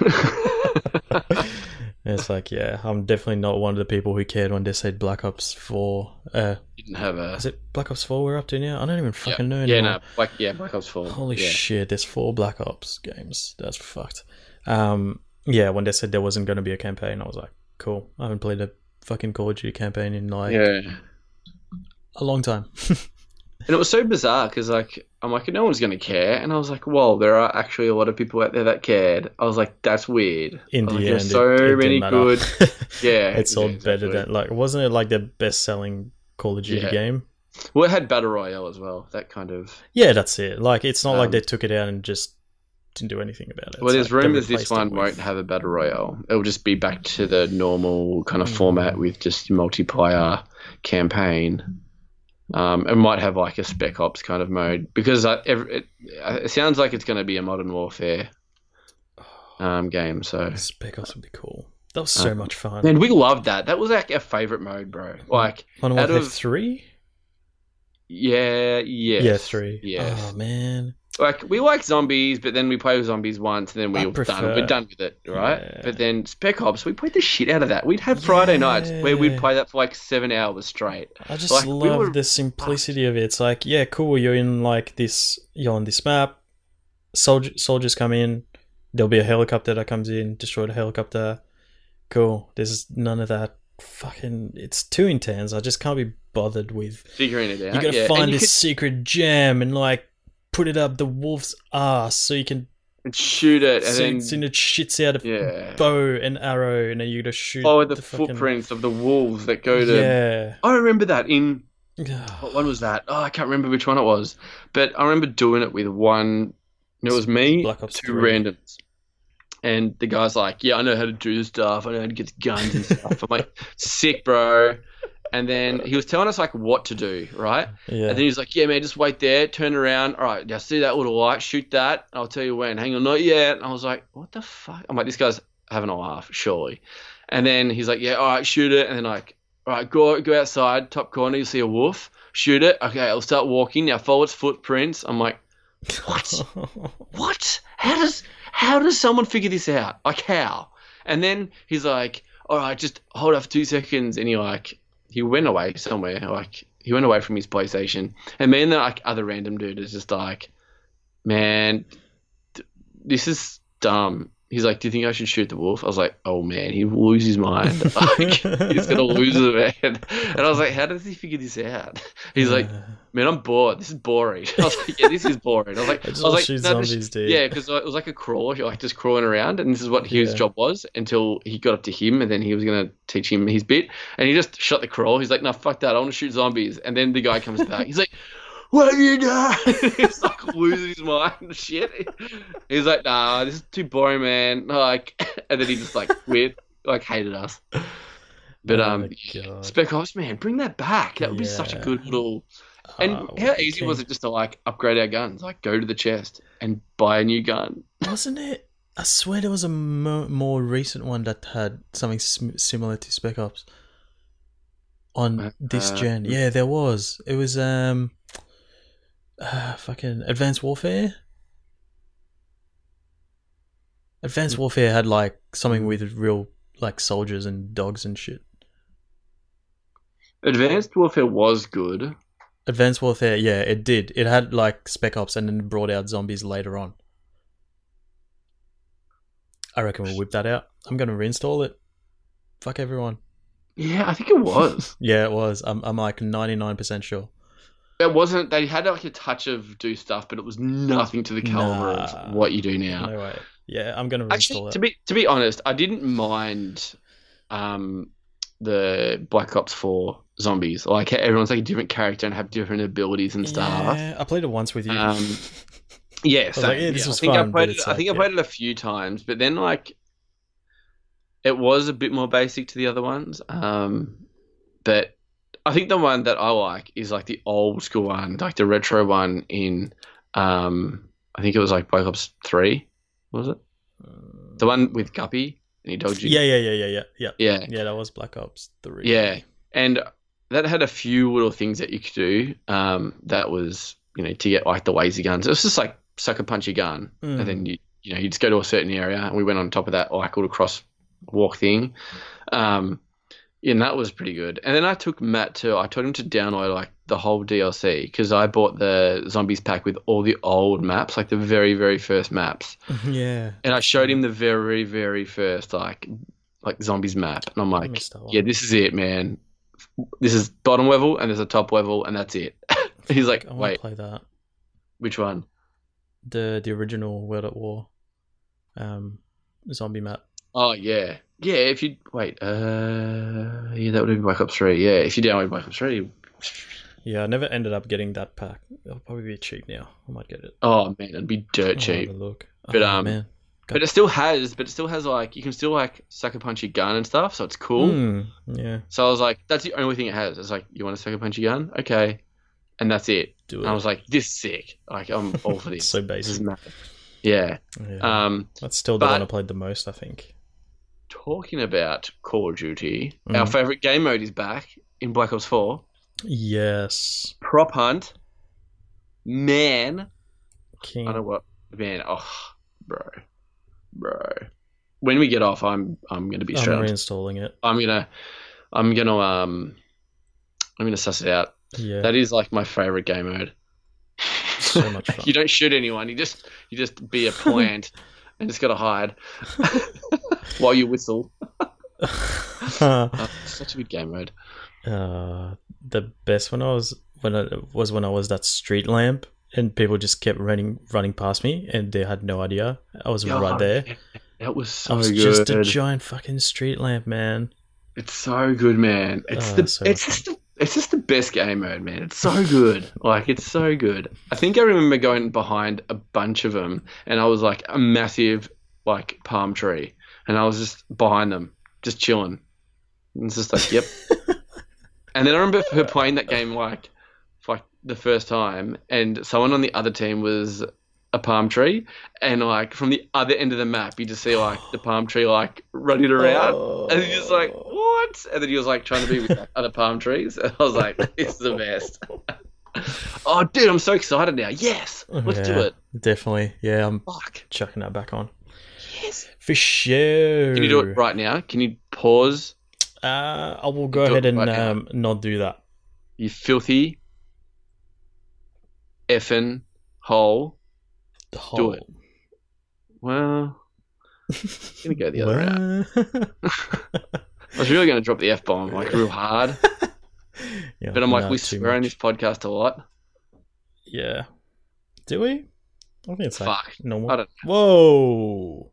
Speaker 2: it's like, yeah, I'm definitely not one of the people who cared when they said Black Ops 4. Uh,
Speaker 3: Didn't have a.
Speaker 2: is it Black Ops 4 we're up to now? I don't even fucking know
Speaker 3: Yeah, no, Black yeah, Black Ops Four.
Speaker 2: Holy
Speaker 3: yeah.
Speaker 2: shit, there's four Black Ops games. That's fucked. Um, yeah, when they said there wasn't going to be a campaign, I was like, cool. I haven't played a fucking Call of Duty campaign in like
Speaker 3: Yeah.
Speaker 2: a long time.
Speaker 3: And it was so bizarre because, like, I'm like, no one's going to care. And I was like, whoa, there are actually a lot of people out there that cared. I was like, that's weird.
Speaker 2: in the
Speaker 3: like,
Speaker 2: end,
Speaker 3: there's
Speaker 2: it-
Speaker 3: so
Speaker 2: it didn't
Speaker 3: many good. Yeah.
Speaker 2: it's all
Speaker 3: yeah,
Speaker 2: better
Speaker 3: exactly.
Speaker 2: than like wasn't it like the best selling Call of Duty
Speaker 3: Yeah.
Speaker 2: game?
Speaker 3: Well, it had Battle Royale as well. That kind of.
Speaker 2: Yeah, that's it. Like it's not like
Speaker 3: Um,
Speaker 2: they took it out and just didn't do anything about it.
Speaker 3: Well, there's
Speaker 2: like
Speaker 3: rumors this one won't have a Battle Royale. It'll just be back to the normal kind of
Speaker 2: Mm.
Speaker 3: format with just multiplayer campaign. Um, it might have like a Spec Ops kind of mode because I, every, it, it sounds like it's going to be a Modern Warfare um, game. So
Speaker 2: Spec Ops would be cool. That was so
Speaker 3: Uh,
Speaker 2: much fun.
Speaker 3: Man, we loved that. That was like our favorite mode, bro. Like,
Speaker 2: Modern
Speaker 3: out
Speaker 2: Warfare
Speaker 3: of-
Speaker 2: three?
Speaker 3: yeah, yes,
Speaker 2: Yeah, three.
Speaker 3: Yes.
Speaker 2: Oh man.
Speaker 3: Like we like zombies, but then we play with zombies once, and then we're
Speaker 2: prefer-
Speaker 3: done. We're done with it, right?
Speaker 2: Yeah.
Speaker 3: But then Spec Ops, we played the shit out of that. We'd have Friday nights where we'd play that for like seven hours straight.
Speaker 2: I just
Speaker 3: Like, we
Speaker 2: love
Speaker 3: were-
Speaker 2: the simplicity of it. It's like, yeah, cool. You're in like this. You're on this map. Soldier, soldiers come in. There'll be a helicopter that comes in, destroy the helicopter. Cool. There's none of that. Fucking, it's too intense. I just can't be bothered with.
Speaker 3: Figuring it out.
Speaker 2: You gotta
Speaker 3: yeah.
Speaker 2: find this secret gem and like put it up the wolf's ass so you can
Speaker 3: could shoot it, and
Speaker 2: so,
Speaker 3: then
Speaker 2: so it shits out a
Speaker 3: yeah.
Speaker 2: bow and arrow, and then you gotta shoot.
Speaker 3: Oh, the,
Speaker 2: fucking-
Speaker 3: footprints of the wolves that go to.
Speaker 2: Yeah.
Speaker 3: I remember that in what one was that? Oh, I can't remember which one it was, but I remember doing it with one. and It was me,
Speaker 2: Black Ops
Speaker 3: two
Speaker 2: 3.
Speaker 3: randoms, and the guy's like, "Yeah, I know how to do this stuff. I know how to get the guns and stuff." I'm like, "Sick, bro." And then he was telling us like what to do, right?
Speaker 2: Yeah.
Speaker 3: And then he was like, "Yeah, man, just wait there, turn around. All right, now see that little light, shoot that. I'll tell you when. Hang on, not yet." And I was like, "What the fuck?" I'm like, "This guy's having a laugh, surely." And then he's like, "Yeah, all right, shoot it." And then like all right, go go outside, top corner, you see a wolf, shoot it. Okay, I'll start walking. Now follow its footprints. I'm like, what? what? How does how does someone figure this out? Like how? And then he's like, all right, just hold off two seconds. And he like he went away somewhere. Like he went away from his PlayStation. And me and the like other random dude is just like, man, th- this is dumb. He's like, do you think I should shoot the wolf? I was like, oh man, he will lose his mind. like, he's gonna lose it, man. And I was like, how does he figure this out? He's like, man, I'm bored. This is boring. I was like, yeah, this is boring. I was like,
Speaker 2: I just
Speaker 3: I was like,
Speaker 2: shoot
Speaker 3: no, no,
Speaker 2: zombies, dude.
Speaker 3: yeah, because it was like a crawl, like just crawling around, and this is what his
Speaker 2: Yeah.
Speaker 3: job was until he got up to him, and then he was gonna teach him his bit, and he just shot the crawl. He's like, no, fuck that, I want to shoot zombies, and then the guy comes back. He's like. What have you done? He's like losing his mind. and Shit. He's like, nah, this is too boring, man. Like, and then he just like quit, like hated us. But
Speaker 2: Oh
Speaker 3: um,
Speaker 2: God.
Speaker 3: Spec Ops, man, bring that back. That would be such a good little. And
Speaker 2: Ah,
Speaker 3: how easy was it just to like upgrade our guns? Like go to the chest and buy a new gun.
Speaker 2: Wasn't it? I swear there was a mo- more recent one that had something sim- similar to Spec Ops on this
Speaker 3: Uh,
Speaker 2: gen. Yeah, there was. It was um, uh, fucking Advanced Warfare. Advanced Warfare had like something with real like soldiers and dogs and shit.
Speaker 3: Advanced Warfare was good.
Speaker 2: Advanced Warfare, yeah, it did. It had like Spec Ops and then brought out zombies later on. I reckon we'll whip that out. I'm gonna reinstall it. Fuck everyone.
Speaker 3: Yeah, I think it was.
Speaker 2: Yeah, it was. I'm, I'm like 99% sure.
Speaker 3: It wasn't. They had like a touch of do stuff, but it was nothing to the caliber
Speaker 2: Nah.
Speaker 3: of what you do now.
Speaker 2: No way. Yeah, I'm gonna
Speaker 3: Actually,
Speaker 2: it.
Speaker 3: to be to be honest, I didn't mind um, the Black Ops Four zombies. Like everyone's like a different character and have different abilities and stuff.
Speaker 2: Yeah, I played it once with you.
Speaker 3: Um, Yeah,
Speaker 2: was like, yeah, this
Speaker 3: Yeah,
Speaker 2: was
Speaker 3: I think
Speaker 2: fun,
Speaker 3: I played it.
Speaker 2: it's
Speaker 3: I think I played it a few times, but then like it was a bit more basic to the other ones. Um, but I think the one that I like is like the old school one, like the retro one in um, I think it was like Black Ops Three, was it? The one with Guppy and he dogged you.
Speaker 2: yeah, yeah, yeah, yeah, yeah, yeah.
Speaker 3: yeah,
Speaker 2: Yeah, that was Black Ops 3.
Speaker 3: yeah, and that had a few little things that you could do. Um, that was you know to get like the laser guns. It was just like Pack-a-Punch your gun,
Speaker 2: Mm.
Speaker 3: and then you you know you just go to a certain area, and we went on top of that like little cross walk thing. Um, and that was pretty good. And then I took Matt to I told him to download like the whole DLC because I bought the zombies pack with all the old maps, like the very very first maps,
Speaker 2: yeah.
Speaker 3: and I showed him the very very first like like zombies map, and I'm like,
Speaker 2: missed that one.
Speaker 3: yeah, this is it, man. This is bottom level, and there's a top level, and that's it. He's like,
Speaker 2: I want
Speaker 3: wait,
Speaker 2: to play that.
Speaker 3: which one?
Speaker 2: The the original World at War um, zombie map.
Speaker 3: Oh yeah, yeah. If you wait, uh, yeah, that would be Black Ops Three. Yeah, if you download Black Ops Three.
Speaker 2: Yeah, I never ended up getting that pack. It'll probably be cheap now. I might get it.
Speaker 3: Oh man, it'd be dirt
Speaker 2: I'll
Speaker 3: cheap.
Speaker 2: look.
Speaker 3: But,
Speaker 2: Oh,
Speaker 3: um,
Speaker 2: man.
Speaker 3: But it still has, but it still has like you can still like Pack-a-Punch your gun and stuff, so it's cool.
Speaker 2: Mm, yeah,
Speaker 3: So I was like, that's the only thing it has. It's like, you want to Pack-a-Punch your gun? Okay, and that's it.
Speaker 2: do
Speaker 3: And
Speaker 2: it.
Speaker 3: I was like, this is sick. Like I'm all for this.
Speaker 2: so basic.
Speaker 3: Yeah.
Speaker 2: Yeah.
Speaker 3: Um,
Speaker 2: That's still the
Speaker 3: but-
Speaker 2: one I played the most, I think.
Speaker 3: Talking about Call of Duty, our
Speaker 2: Mhm.
Speaker 3: favorite game mode is back in Black Ops Four.
Speaker 2: Yes.
Speaker 3: Prop hunt. Man,
Speaker 2: King.
Speaker 3: I know what man. Oh, bro, bro. When we get off, I'm I'm gonna be
Speaker 2: I'm reinstalling it.
Speaker 3: I'm gonna I'm gonna um I'm gonna suss it out.
Speaker 2: Yeah.
Speaker 3: That is like my favorite game mode.
Speaker 2: So much fun.
Speaker 3: you don't shoot anyone. You just you just be a plant and just gotta hide while you whistle. Uh, such a good game mode.
Speaker 2: uh, the best when I was when I was when I was that street lamp and people just kept running running past me and they had no idea I was right there.
Speaker 3: That was so
Speaker 2: I was
Speaker 3: good.
Speaker 2: just a giant fucking street lamp, man.
Speaker 3: it's so good, man. It's
Speaker 2: Oh,
Speaker 3: the
Speaker 2: so
Speaker 3: it's just the, it's just the best game mode, man. It's so good. like it's so good. I think I remember going behind a bunch of them, and I was like a massive like palm tree, and I was just behind them, just chilling. And it's just like, yep. and then I remember her playing that game like, like the first time, and someone on the other team was a palm tree, and like from the other end of the map, you just see like the palm tree like running around, and you're just like, what? what? And then he was like trying to be with other palm trees. And I was like, this is the best. oh, dude, I'm so excited now. Yes, let's do it.
Speaker 2: Definitely. Yeah, I'm
Speaker 3: Fuck.
Speaker 2: chucking that back on.
Speaker 3: Yes.
Speaker 2: For sure.
Speaker 3: Can you do it right now? Can you pause?
Speaker 2: Uh, I will go ahead and
Speaker 3: right
Speaker 2: um, not do that.
Speaker 3: You filthy effing hole.
Speaker 2: The whole...
Speaker 3: it. Well, I'm gonna go the other route. I was really gonna drop the f bomb like real hard,
Speaker 2: yeah,
Speaker 3: but I'm like, we swear on this podcast a lot.
Speaker 2: Yeah. Do we? I think it's like
Speaker 3: Fuck.
Speaker 2: normal. Whoa.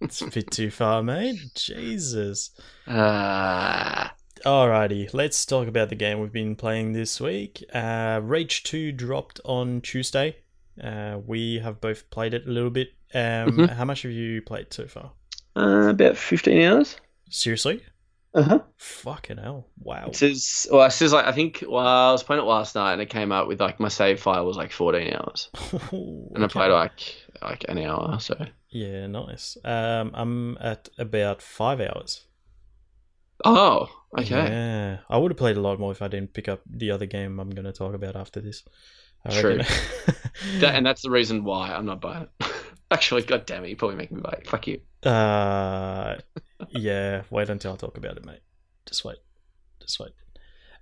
Speaker 2: it's a bit too far, mate. Jesus.
Speaker 3: Uh,
Speaker 2: Alrighty, let's talk about the game we've been playing this week. Uh, Rage 2 dropped on Tuesday. Uh, we have both played it a little bit. Um,
Speaker 3: Mhm.
Speaker 2: How much have you played so far?
Speaker 3: uh, about 15 hours.
Speaker 2: Seriously?
Speaker 3: Uh huh.
Speaker 2: Fucking hell. Wow.
Speaker 3: It says, well, it says like I think. Well, I was playing it last night, and it came up with like my save file was like 14 hours, and I played like like an hour. So
Speaker 2: Yeah, nice. Um, I'm at about five hours.
Speaker 3: oh, okay.
Speaker 2: Yeah, I would have played a lot more if I didn't pick up the other game I'm going to talk about after this. I
Speaker 3: True. That, and that's the reason why I'm not buying it. Actually, god damn it, you probably make me buy it. Fuck you.
Speaker 2: uh, yeah, wait until I talk about it, mate. Just wait. Just wait.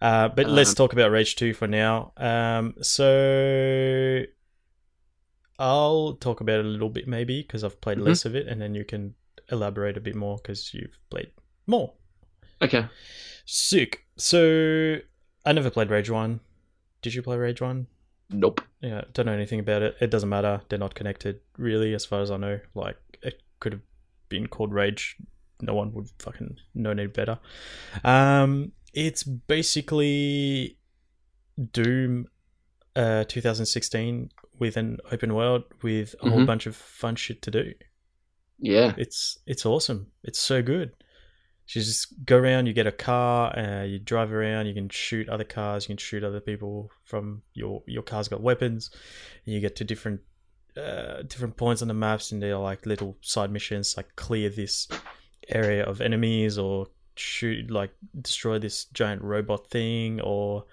Speaker 2: Uh, but let's
Speaker 3: Um,
Speaker 2: talk about Rage 2 for now. Um, so I'll talk about it a little bit maybe because I've played
Speaker 3: Mhm.
Speaker 2: less of it, and then you can elaborate a bit more because you've played more.
Speaker 3: Okay.
Speaker 2: Sick. So I never played Rage 1. Did you play Rage 1?
Speaker 3: Nope.
Speaker 2: Yeah, don't know anything about it. It doesn't matter. They're not connected, really, as far as I know. Like, it could have been called Rage. No one would fucking know any better. Um, it's basically Doom uh, 2016 with an open world with a whole
Speaker 3: Mhm.
Speaker 2: bunch of fun shit to do.
Speaker 3: Yeah.
Speaker 2: It's it's awesome. It's so good. You just go around. You get a car. Uh, you drive around. You can shoot other cars. You can shoot other people from your your car's got weapons. And you get to different uh, different points on the maps, and they're like little side missions, like clear this area of enemies, or shoot like destroy this giant robot thing, or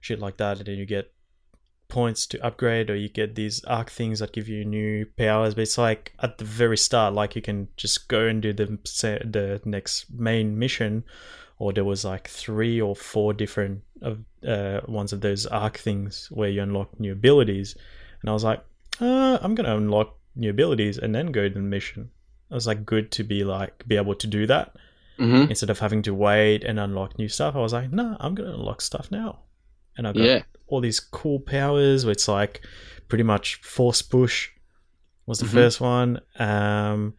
Speaker 2: shit like that. And then you get points to upgrade or you get these arc things that give you new powers but it's like at the very start like you can just go and do the the next main mission or there was like three or four different of uh, ones of those arc things where you unlock new abilities. And i was like uh, i'm gonna unlock new abilities and then go to the mission. I was like good to be like be able to do that.
Speaker 3: Hmm
Speaker 2: instead of having to wait and unlock new stuff i was like no i'm gonna unlock stuff now. And i got
Speaker 3: Yeah.
Speaker 2: All these cool powers where it's like pretty much force push was the
Speaker 3: Mhm.
Speaker 2: first one um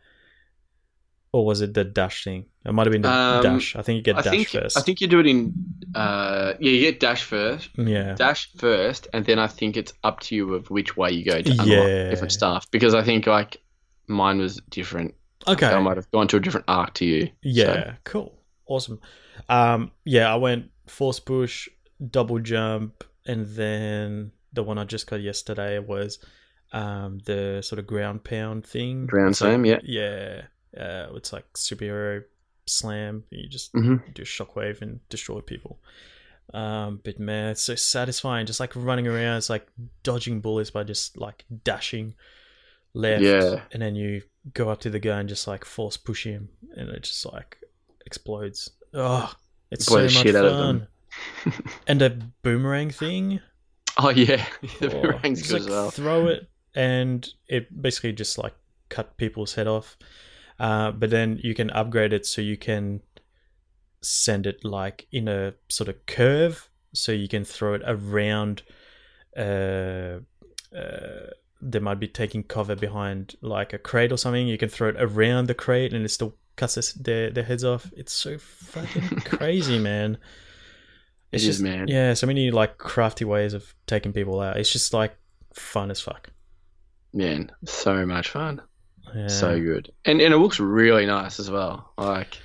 Speaker 2: or was it the dash thing it might have been the
Speaker 3: Um,
Speaker 2: dash i think you get
Speaker 3: I
Speaker 2: dash
Speaker 3: think
Speaker 2: first
Speaker 3: I think you do it in. Uh, yeah, you get dash first.
Speaker 2: yeah
Speaker 3: Dash first, and then I think it's up to you of which way you go to unlock
Speaker 2: Yeah.
Speaker 3: different stuff. Because I think like mine was different.
Speaker 2: okay
Speaker 3: I might have gone to a different arc to you.
Speaker 2: yeah cool awesome um yeah i went force push double jump and then the one i just got yesterday was um the sort of ground pound thing
Speaker 3: Ground
Speaker 2: like-
Speaker 3: slam, yeah.
Speaker 2: yeah uh it's like superhero slam you just
Speaker 3: hmm
Speaker 2: do shockwave and destroy people. Um, but man, it's so satisfying. Just like running around, it's like dodging bullets by just like dashing left,
Speaker 3: Yeah.
Speaker 2: and then you go up to the guy and just like force push him, and it just like explodes. Oh, it's
Speaker 3: Blow
Speaker 2: so much
Speaker 3: shit out of them.
Speaker 2: fun. And a boomerang thing,
Speaker 3: Oh yeah, the
Speaker 2: oh,
Speaker 3: boomerang's
Speaker 2: just,
Speaker 3: good
Speaker 2: like
Speaker 3: as well.
Speaker 2: throw it, and it basically just like cut people's head off. Uh, but then you can upgrade it so you can send it like in a sort of curve, so you can throw it around. Uh, uh, they might be taking cover behind like a crate or something. You can throw it around the crate, and it still cuts their their heads off. It's so fucking crazy, man.
Speaker 3: It
Speaker 2: It's
Speaker 3: is,
Speaker 2: just
Speaker 3: man.
Speaker 2: yeah, so many like crafty ways of taking people out. It's just like fun as fuck.
Speaker 3: Man, so much fun.
Speaker 2: Yeah.
Speaker 3: So good. And and it looks really nice as well. Like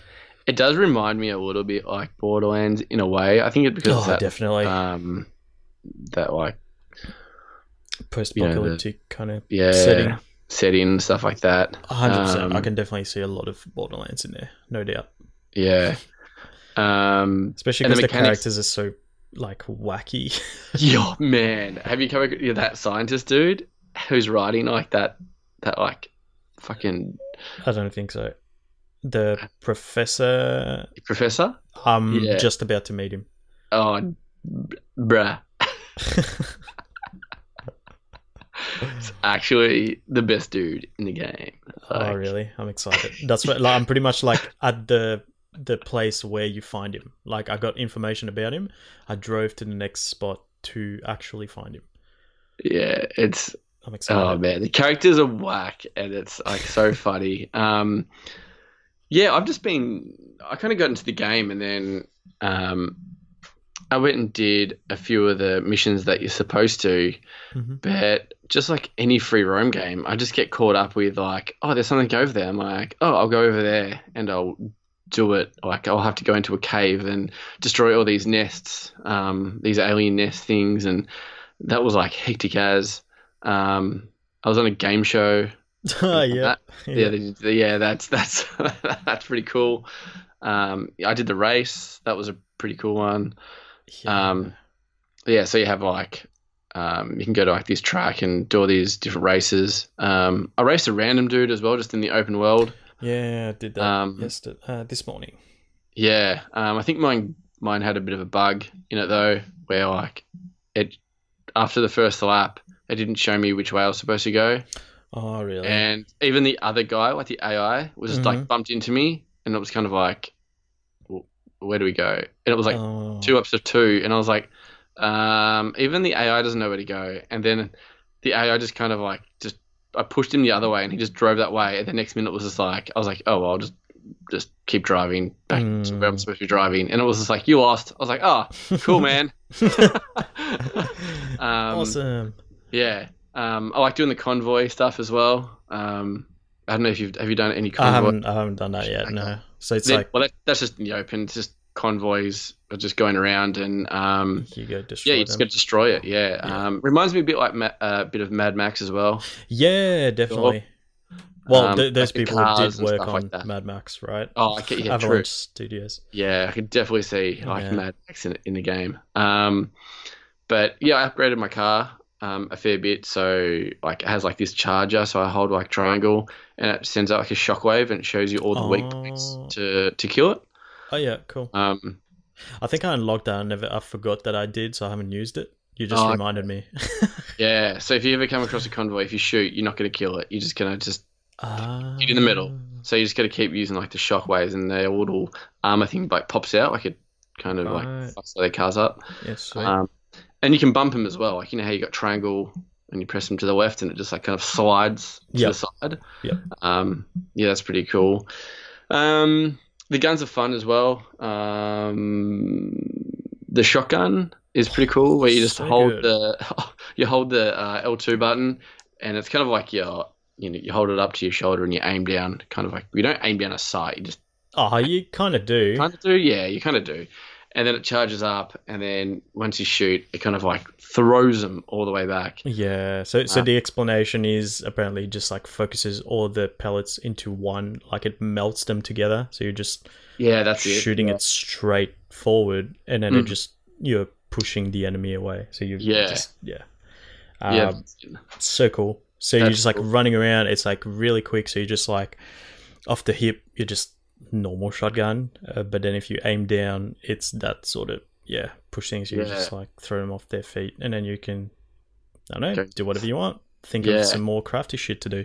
Speaker 3: it does remind me a little bit like Borderlands in a way. I think it's because
Speaker 2: oh,
Speaker 3: that
Speaker 2: definitely
Speaker 3: um that like
Speaker 2: post-apocalyptic kind of
Speaker 3: yeah
Speaker 2: setting.
Speaker 3: setting and stuff like that.
Speaker 2: hundred percent. I
Speaker 3: Um,
Speaker 2: can definitely see a lot of Borderlands in there, no doubt.
Speaker 3: Yeah. Um,
Speaker 2: Especially
Speaker 3: the
Speaker 2: because the,
Speaker 3: mechanics-
Speaker 2: characters are so like wacky.
Speaker 3: yo, man, have you come across yeah, that scientist dude who's riding like that, that like fucking
Speaker 2: I don't think so. The professor.
Speaker 3: professor?
Speaker 2: I'm
Speaker 3: Yeah.
Speaker 2: just about to meet him.
Speaker 3: Oh, bruh. It's actually the best dude in the game.
Speaker 2: oh, really? I'm excited. That's what like, I'm pretty much like at the the place where you find him. Like I got information about him. I drove to the next spot to actually find him.
Speaker 3: Yeah, it's
Speaker 2: I'm excited.
Speaker 3: Oh man, the characters are whack, and it's like so funny. Um, yeah, I've just been. I kind of got into the game, and then um, I went and did a few of the missions that you're supposed to.
Speaker 2: Mhm.
Speaker 3: But just like any free roam game, I just get caught up with like, oh, there's something over there. I'm like, oh, I'll go over there and I'll do it. Like I'll have to go into a cave and destroy all these nests, um, these alien nest things, and that was like hectic as. Um, I was on a game show.
Speaker 2: Oh, yeah.
Speaker 3: That- yeah, the- yeah, that's that's that's pretty cool. Um, I did the race. That was a pretty cool one.
Speaker 2: Yeah.
Speaker 3: Um, yeah, so you have like um, you can go to like this track and do all these different races. Um, I raced a random dude as well, just in the open world.
Speaker 2: Yeah, I did that
Speaker 3: um,
Speaker 2: yesterday, uh, this morning.
Speaker 3: Yeah, um, I think mine mine had a bit of a bug in it though, where like it after the first lap, it didn't show me which way I was supposed to go,
Speaker 2: Oh, really?
Speaker 3: and even the other guy, like the AI, was just like bumped into me, and it was kind of like, "Wh- where do we go? And it was like
Speaker 2: oh.
Speaker 3: two ups of two, and I was like, um, even the AI doesn't know where to go. And then the AI just kind of like just I pushed him the other way, and he just drove that way. And the next minute was just like I was like, oh, well, I'll just just keep driving back to where I'm
Speaker 2: Mm.
Speaker 3: supposed to be driving. And it was just like you lost. I was like, oh, cool, man. um,
Speaker 2: awesome.
Speaker 3: Yeah. Um, I like doing the convoy stuff as well. Um, I don't know if you've have you done any
Speaker 2: I
Speaker 3: convoy.
Speaker 2: haven't, I haven't done that yet. No. So it's
Speaker 3: Then-
Speaker 2: like
Speaker 3: well, that, that's just in the open. It's just convoys are just going around and um,
Speaker 2: you go destroy
Speaker 3: yeah, you just
Speaker 2: them.
Speaker 3: got to destroy it. Yeah,
Speaker 2: Yeah.
Speaker 3: Um, reminds me a bit like Ma- uh, a bit of Mad Max as well.
Speaker 2: Yeah, definitely. Well,
Speaker 3: Um,
Speaker 2: th- those
Speaker 3: like
Speaker 2: people did work on
Speaker 3: like.
Speaker 2: Mad Max, right?
Speaker 3: Oh, okay, yeah, true.
Speaker 2: Avalanche Studios.
Speaker 3: Yeah, I could definitely see like
Speaker 2: Yeah.
Speaker 3: Mad Max in, in the game. Um, but yeah, I upgraded my car um, a fair bit. So like it has like this charger, so I hold like triangle, and it sends out like a shockwave, and it shows you all the weak points
Speaker 2: Oh.
Speaker 3: to to kill it.
Speaker 2: Oh yeah, cool.
Speaker 3: Um,
Speaker 2: I think I unlocked that. I never, I forgot that I did, so I haven't used it. You just
Speaker 3: Oh, okay.
Speaker 2: reminded me.
Speaker 3: yeah, so if you ever come across a convoy, if you shoot, you're not going to kill it. You're just going to just
Speaker 2: Ah.
Speaker 3: in the middle. So you just got to keep using like the shockwaves, and the little armor thing like pops out, like it kind of
Speaker 2: Right.
Speaker 3: like fucks their cars up.
Speaker 2: Yes.
Speaker 3: Um, and you can bump them as well. Like you know how you got triangle and you press them to the left, and it just like kind of slides to
Speaker 2: Yep.
Speaker 3: the side.
Speaker 2: Yep.
Speaker 3: Um, yeah, that's pretty cool. Um, the guns are fun as well. Um, the shotgun is pretty cool, where you just
Speaker 2: So
Speaker 3: hold
Speaker 2: good.
Speaker 3: the you hold the uh, L two button, and it's kind of like your you know you hold it up to your shoulder and you aim down, kind of like you don't aim down a sight, you just
Speaker 2: oh, you kind of do.
Speaker 3: kind of do, yeah, you kind of do. And then it charges up, and then once you shoot, it kind of like throws them all the way back.
Speaker 2: Yeah. So, so
Speaker 3: Uh,
Speaker 2: the explanation is apparently just like focuses all the pellets into one, like it melts them together. So you're just
Speaker 3: Yeah, that's it.
Speaker 2: shooting
Speaker 3: yeah.
Speaker 2: it straight forward, and then it
Speaker 3: Mm.
Speaker 2: just you're pushing the enemy away. So you
Speaker 3: Yeah.
Speaker 2: just yeah.
Speaker 3: Yeah,
Speaker 2: Um, so cool. So you're
Speaker 3: That's
Speaker 2: just like
Speaker 3: cool.
Speaker 2: running around. It's like really quick. So you're just like off the hip. You're just normal shotgun. Uh, but then if you aim down, it's that sort of yeah push things. You
Speaker 3: Yeah.
Speaker 2: just like throw them off their feet, and then you can I don't know do whatever you want. Think
Speaker 3: Yeah.
Speaker 2: of some more crafty shit to do.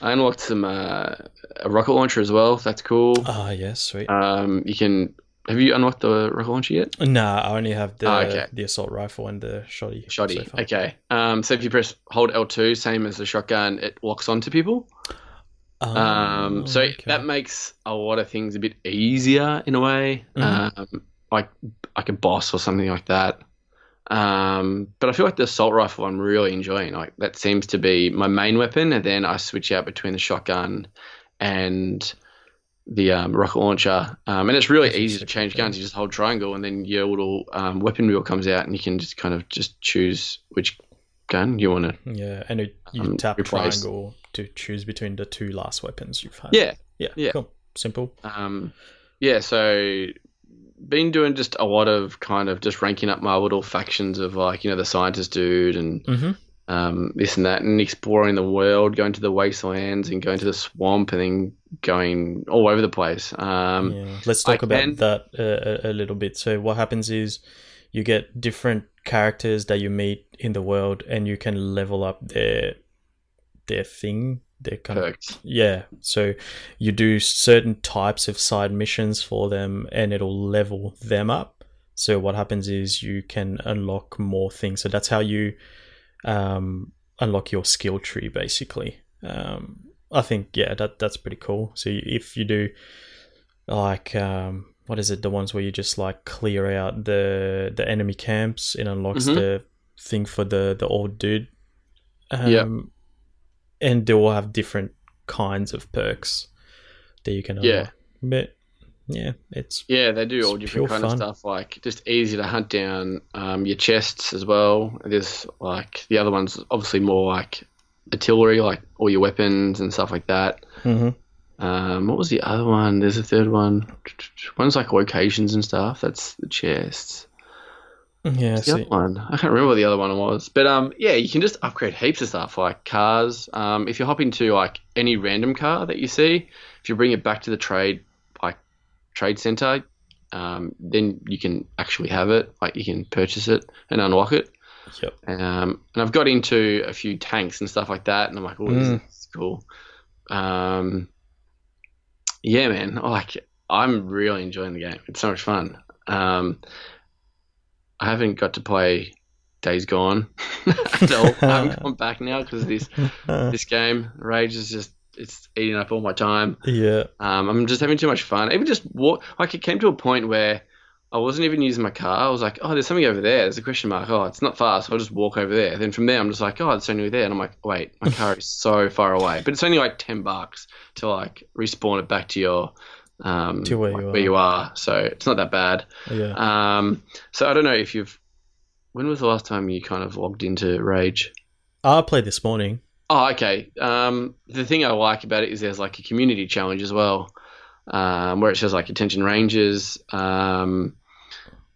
Speaker 3: I unlocked some uh, a rocket launcher as well. That's cool.
Speaker 2: Ah, yes, sweet.
Speaker 3: Um, you can. Have you unlocked the rocket launcher yet?
Speaker 2: nah, I only have the
Speaker 3: Ah, okay.
Speaker 2: the assault rifle and the shoddy.
Speaker 3: Shoddy.
Speaker 2: so
Speaker 3: okay. Um, so if you press hold L two, same as the shotgun, it locks onto people. Um,
Speaker 2: Oh,
Speaker 3: so
Speaker 2: okay.
Speaker 3: that makes a lot of things a bit easier in a way,
Speaker 2: Mhm.
Speaker 3: um, like like a boss or something like that. Um, but I feel like the assault rifle I'm really enjoying. Like that seems to be my main weapon, and then I switch out between the shotgun and the um, rocket launcher. Um, and it's really
Speaker 2: That's
Speaker 3: easy to change guns. You just hold triangle, and then your little um, weapon wheel comes out, and you can just kind of just choose which gun you want to.
Speaker 2: Yeah, and it, you
Speaker 3: um,
Speaker 2: tap
Speaker 3: replace.
Speaker 2: triangle to choose between the two last weapons you've had.
Speaker 3: Yeah.
Speaker 2: Yeah.
Speaker 3: Yeah.
Speaker 2: Cool. Simple.
Speaker 3: Um, yeah, so been doing just a lot of kind of just ranking up my little factions of like you know the scientist dude and
Speaker 2: Mm-hmm.
Speaker 3: um, this and that, and exploring the world, going to the wastelands and going to the swamp, and then going all over the place. Um,
Speaker 2: yeah. Let's
Speaker 3: I
Speaker 2: talk about
Speaker 3: can-
Speaker 2: that a, a little bit. So what happens is you get different characters that you meet in the world, and you can level up their their thing. Their kind of. Yeah, so you do certain types of side missions for them and it'll level them up. So what happens is you can unlock more things. So that's how you um, unlock your skill tree basically. Um, I think yeah, that that's pretty cool. So if you do like um, what is it, the ones where you just like clear out the the enemy camps, it unlocks
Speaker 3: Mhm.
Speaker 2: the thing for the the old dude. Um,
Speaker 3: Yeah.
Speaker 2: And they will have different kinds of perks that you can unlock.
Speaker 3: Yeah.
Speaker 2: But yeah, it's
Speaker 3: Yeah, they do all different kind of stuff, like just easy to hunt down um, your chests as well. There's like the other ones, obviously more like artillery, like all your weapons and stuff like that.
Speaker 2: Mhm.
Speaker 3: Um, what was the other one? There's a third one. One's like locations and stuff. That's the chests.
Speaker 2: Yeah.
Speaker 3: The other one? I can't remember what the other one was. But um, yeah, you can just upgrade heaps of stuff like cars. Um, if you hop into like any random car that you see, if you bring it back to the trade like trade center, um, then you can actually have it. Like you can purchase it and unlock it.
Speaker 2: Yep.
Speaker 3: Um, and I've got into a few tanks and stuff like that, and I'm like, oh, this
Speaker 2: Mm.
Speaker 3: is cool. Um, yeah, man. Like, I'm really enjoying the game. It's so much fun. Um, I haven't got to play Days Gone at all. I haven't gone back now because this this game Rage is just it's eating up all my time.
Speaker 2: yeah.
Speaker 3: Um, I'm just having too much fun. Even just walk, like it came to a point where I wasn't even using my car. I was like, oh, there's something over there. There's a question mark. Oh, it's not far, so I'll just walk over there. Then from there, I'm just like, oh, it's only there. And I'm like, wait, my car is so far away. But it's only like ten bucks to like respawn it back to your um
Speaker 2: To where
Speaker 3: like,
Speaker 2: you
Speaker 3: where
Speaker 2: are.
Speaker 3: you are. So it's not that bad.
Speaker 2: Yeah.
Speaker 3: Um, so I don't know if you've. When was the last time you kind of logged into Rage?
Speaker 2: I played this morning.
Speaker 3: Oh, okay. Um, the thing I like about it is there's like a community challenge as well, um, where it says like attention rangers. Um,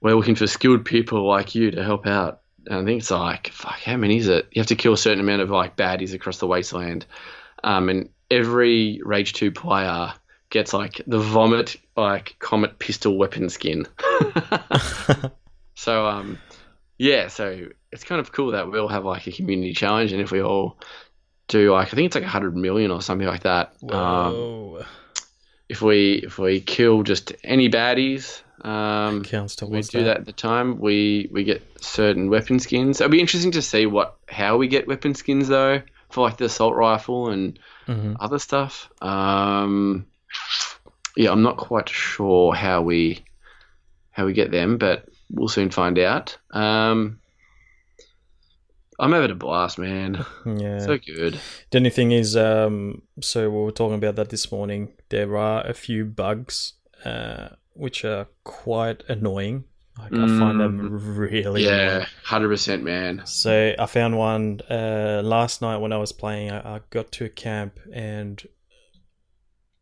Speaker 3: we're looking for skilled people like you to help out. And I think it's like fuck, how many is it? You have to kill a certain amount of like baddies across the wasteland, um, and every Rage Two player gets like the vomit like comet pistol weapon skin. So um, yeah, so it's kind of cool that we all have like a community challenge, and if we all do like I think it's like hundred million or something like that. Um,
Speaker 2: Whoa.
Speaker 3: if we if we kill just any baddies, um,
Speaker 2: Counts
Speaker 3: we do that at the time. We we get certain weapon skins. It'll be interesting to see what how we get weapon skins though for like the assault rifle and
Speaker 2: Mhm.
Speaker 3: other stuff. Um, yeah, I'm not quite sure how we how we get them, but we'll soon find out. Um, I'm having a blast, man.
Speaker 2: Yeah.
Speaker 3: So good.
Speaker 2: The only thing is, um, so we were talking about that this morning. There are a few bugs, uh, which are quite annoying. Like I find them really.
Speaker 3: Yeah, hundred percent, man.
Speaker 2: So I found one uh, last night when I was playing. I, I got to a camp and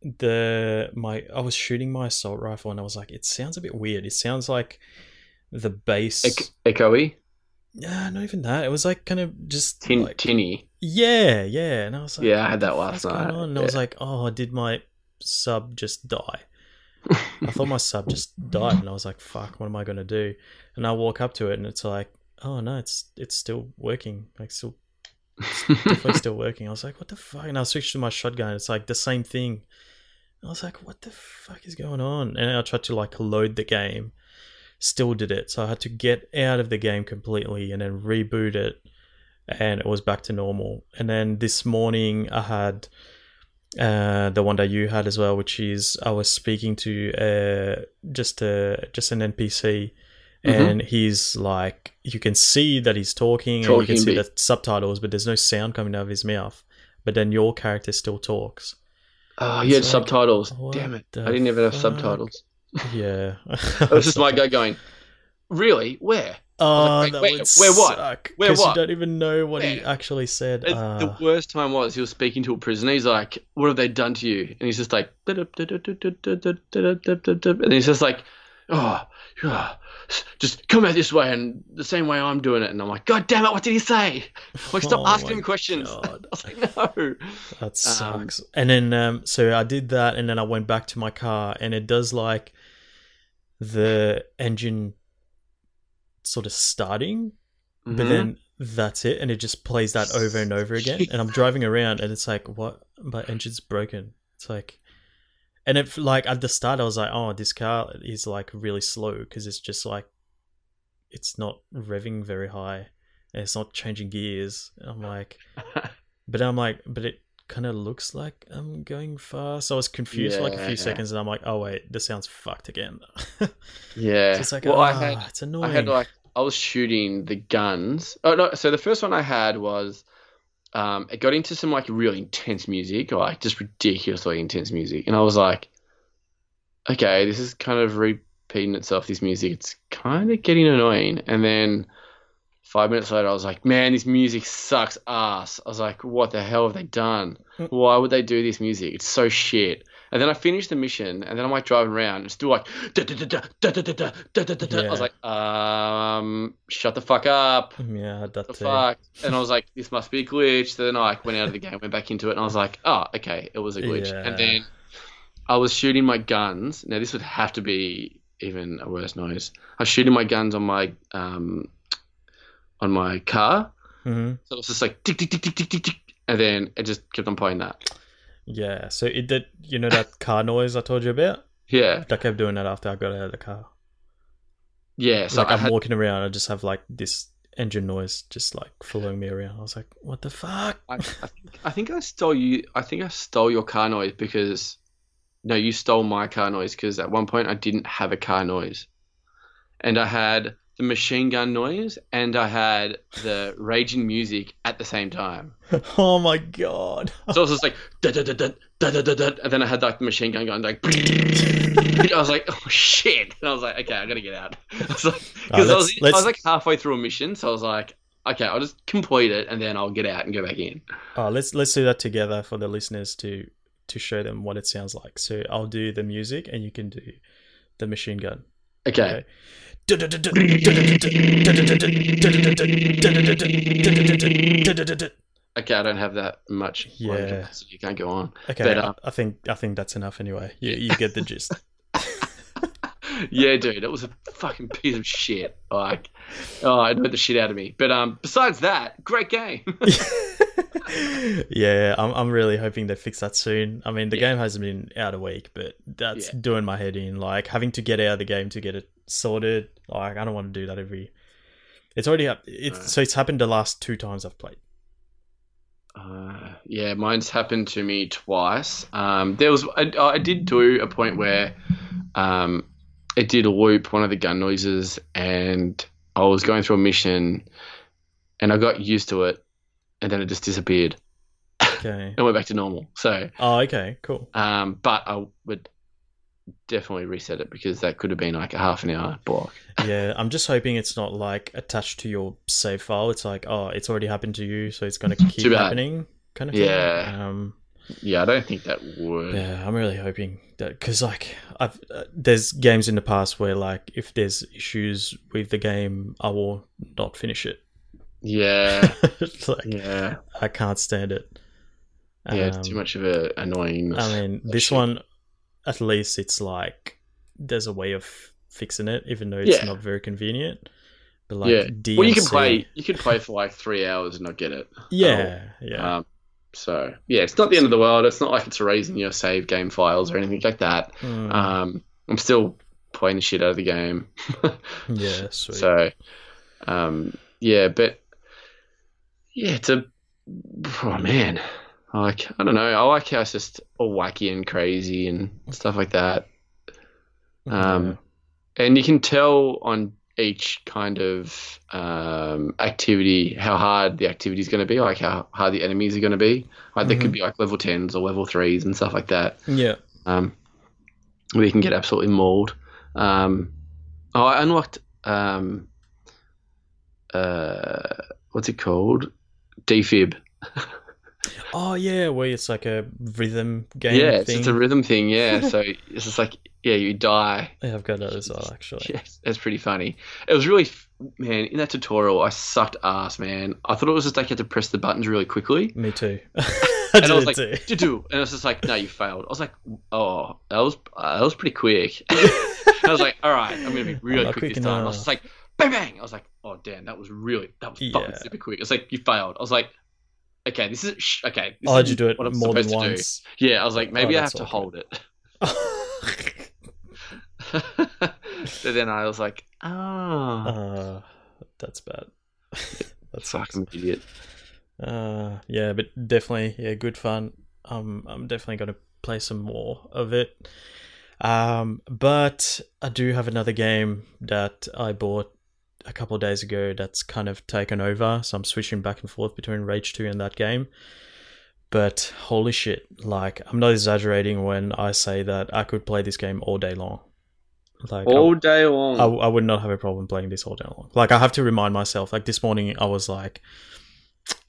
Speaker 2: the my I was shooting my assault rifle and I was like, it sounds a bit weird. It sounds like the bass.
Speaker 3: E- echoey,
Speaker 2: yeah, not even that. It was like kind of just
Speaker 3: tin,
Speaker 2: like,
Speaker 3: tinny.
Speaker 2: yeah, yeah. And I was like,
Speaker 3: Yeah, I had that last night.
Speaker 2: And I was like, oh, did my sub just die? I thought my sub just died, and I was like, "Fuck, what am I gonna do?" And I walk up to it, and it's like, "Oh no, it's it's still working. Like still, definitely still working." I was like, "What the fuck?" And I switched to my shotgun. It's like the same thing. I was like, "What the fuck is going on?" And I tried to like load the game, still did it. So I had to get out of the game completely and then reboot it, and it was back to normal. And then this morning I had uh, the one that you had as well, which is I was speaking to uh, just a just an NPC,
Speaker 3: Mhm.
Speaker 2: and he's like, you can see that he's talking, and you can see the subtitles, but there's no sound coming out of his mouth. But then your character still talks.
Speaker 3: Oh, you had
Speaker 2: like,
Speaker 3: subtitles. Damn it! I didn't even have
Speaker 2: fuck?
Speaker 3: subtitles.
Speaker 2: Yeah,
Speaker 3: It was just my guy going, "Really? Where?
Speaker 2: Oh,
Speaker 3: like,
Speaker 2: that
Speaker 3: wait,
Speaker 2: would
Speaker 3: where what? Where what?
Speaker 2: You don't even know what he actually said.
Speaker 3: And
Speaker 2: Ah.
Speaker 3: the worst time was he was speaking to a prisoner. He's like, "What have they done to you?" And he's just like, and he's just like, "Oh, yeah, just come out this way and the same way I'm doing it." And I'm like, "God damn it! What did he say?" Like, stop
Speaker 2: Oh
Speaker 3: asking him questions.
Speaker 2: God.
Speaker 3: I was like, "No."
Speaker 2: That sucks. and then um so I did that and then I went back to my car and it does like the engine sort of starting, but
Speaker 3: Mhm.
Speaker 2: then that's it and it just plays that over and over again and I'm driving around and it's like what my engine's broken. It's like and it like at the start I was like, "Oh, this car is like really slow because it's just like it's not revving very high and it's not changing gears." And I'm like but I'm like, but it kind of looks like I'm going fast. So I was confused for like a
Speaker 3: Yeah.
Speaker 2: few seconds, and I'm like, oh wait, this sounds fucked again.
Speaker 3: yeah.
Speaker 2: so it's like,
Speaker 3: well,
Speaker 2: ah,
Speaker 3: I had
Speaker 2: it's annoying.
Speaker 3: I had like I was shooting the guns. Oh no! So the first one I had was um, it got into some like really intense music, or like just ridiculously intense music, and I was like, okay, this is kind of repeating itself. This music, it's kind of getting annoying. And then five minutes later, I was like, man, this music sucks ass. I was like, what the hell have they done? Why would they do this music? It's so shit. And then I finished the mission, and then I'm like driving around, and still like, da, da, da, da, da, da, da, da, da, da, da, da. I was
Speaker 2: Yeah.
Speaker 3: like, um, shut the fuck up.
Speaker 2: yeah, I had that
Speaker 3: The
Speaker 2: too.
Speaker 3: fuck? And I was like, this must be a glitch. So then I like went out of the game, went back into it, and I was like, oh, okay, it was a glitch.
Speaker 2: Yeah.
Speaker 3: And then I was shooting my guns. Now this would have to be even a worse noise. I was shooting my guns on my um on my car.
Speaker 2: hmm
Speaker 3: So it was just like tick tick tick tick tick tick, tick, and then it just kept on playing that.
Speaker 2: Yeah, so it did. You know that car noise I told you about?
Speaker 3: Yeah,
Speaker 2: I kept doing that after I got out of the car.
Speaker 3: yeah. So
Speaker 2: like
Speaker 3: I
Speaker 2: I'm
Speaker 3: had,
Speaker 2: walking around, I just have like this engine noise just like following me around. I was like, what the fuck?
Speaker 3: I, I, think, I think I stole you. I think I stole your car noise because no, you stole my car noise because at one point I didn't have a car noise, and I had the machine gun noise and I had the raging music at the same time.
Speaker 2: oh my god.
Speaker 3: So I was just like da da da da da da da, da and then I had like the machine gun going like. I was like, oh shit! And I was like, okay, I gotta get out. I was like,
Speaker 2: Oh,
Speaker 3: because I was, I was like halfway through a mission, so I was like, okay, I'll just complete it and then I'll get out and go back in.
Speaker 2: Oh, let's let's do that together for the listeners to to show them what it sounds like. So I'll do the music and you can do the machine gun.
Speaker 3: Okay.
Speaker 2: Okay.
Speaker 3: Okay, I don't have that much.
Speaker 2: Yeah.
Speaker 3: So you can't go on.
Speaker 2: Okay,
Speaker 3: But,
Speaker 2: I I think I think that's enough anyway. You you get the gist.
Speaker 3: yeah, dude, that was a fucking piece of shit. Like, oh, it annoyed the shit out of me. But um, besides that, great game.
Speaker 2: yeah, I'm I'm really hoping they fix that soon. I mean, the
Speaker 3: Yeah.
Speaker 2: game hasn't been out a week, but that's
Speaker 3: Yeah.
Speaker 2: doing my head in. Like having to get out of the game to get it sorted. Like I don't want to do that every. It's already up. It's
Speaker 3: Uh.
Speaker 2: so it's happened the last two times I've played.
Speaker 3: Uh, yeah, mine's happened to me twice. Um, there was I, I did do a point where um, it did loop one of the gun noises, and I was going through a mission, and I got used to it, and then it just disappeared.
Speaker 2: Okay.
Speaker 3: and went back to normal. So,
Speaker 2: Oh, okay, cool.
Speaker 3: um, but I would definitely reset it because that could have been like a half an hour block.
Speaker 2: yeah, I'm just hoping it's not like attached to your save file. It's like, oh, it's already happened to you, so it's gonna keep happening, kind of
Speaker 3: Yeah.
Speaker 2: thing. Um,
Speaker 3: Yeah, I don't think that would.
Speaker 2: yeah, I'm really hoping that because like I've uh, there's games in the past where like if there's issues with the game, I will not finish it.
Speaker 3: Yeah,
Speaker 2: like
Speaker 3: yeah,
Speaker 2: I can't stand it.
Speaker 3: yeah. It's
Speaker 2: Um,
Speaker 3: too much of a annoying.
Speaker 2: I mean, this
Speaker 3: shit.
Speaker 2: one, at least it's like there's a way of fixing it, even though it's
Speaker 3: Yeah.
Speaker 2: not very convenient. But like,
Speaker 3: yeah.
Speaker 2: DMC,
Speaker 3: Well, you can play. You can play for like three hours and not get it.
Speaker 2: Yeah, yeah,
Speaker 3: Um, so yeah, it's not the end of the world. It's not like it's erasing your save game files or anything like that.
Speaker 2: Mm,
Speaker 3: Um, I'm still playing the shit out of the game.
Speaker 2: yeah, sweet.
Speaker 3: so, um, yeah, but yeah, it's a oh man, like I don't know. I like how it's just all wacky and crazy and stuff like that. Um, and you can tell on each kind of um, activity how hard the activity is going to be, like how hard the enemies are going to be. Like they could be like level tens or level threes and stuff like that.
Speaker 2: yeah,
Speaker 3: Um, where you can get absolutely mauled. Um, oh, I unlocked um, uh, what's it called? Defib.
Speaker 2: Oh yeah, where it's like a rhythm game.
Speaker 3: yeah, it's
Speaker 2: thing.
Speaker 3: just a rhythm thing. Yeah, so it's just like yeah, you die.
Speaker 2: Yeah, I've got that as well, actually.
Speaker 3: Yes, it's pretty funny. It was really man in that tutorial. I sucked ass, man. I thought it was just like you had to press the buttons really quickly,
Speaker 2: Me too. I
Speaker 3: and I was like,
Speaker 2: too.
Speaker 3: to do, and it was just like, no, you failed. I was like, oh, that was uh, that was pretty quick. I was like, all right, I'm gonna be really quick,
Speaker 2: quick
Speaker 3: this time. I was just like, bang bang. I was like, oh damn, that was really that was fucking
Speaker 2: Yeah.
Speaker 3: super quick. It's like you failed. I was like, okay, this is sh- okay. This
Speaker 2: Oh, did you do it
Speaker 3: what I'm
Speaker 2: more than
Speaker 3: supposed to do.
Speaker 2: once?
Speaker 3: Yeah, I was like, maybe
Speaker 2: Oh,
Speaker 3: I have to hold it. so then I was like, ah,
Speaker 2: uh, that's bad. that sucks.
Speaker 3: fucking idiot.
Speaker 2: Uh, yeah, but definitely, yeah, good fun. Um, I'm definitely going to play some more of it. Um, but I do have another game that I bought a couple of days ago that's kind of taken over. So I'm switching back and forth between Rage 2 and that game. But holy shit, like, I'm not exaggerating when I say that I could play this game all day long. Like, I-
Speaker 3: All day long.
Speaker 2: I, I would not have a problem playing this all day long. Like I have to remind myself. Like this morning, I was like,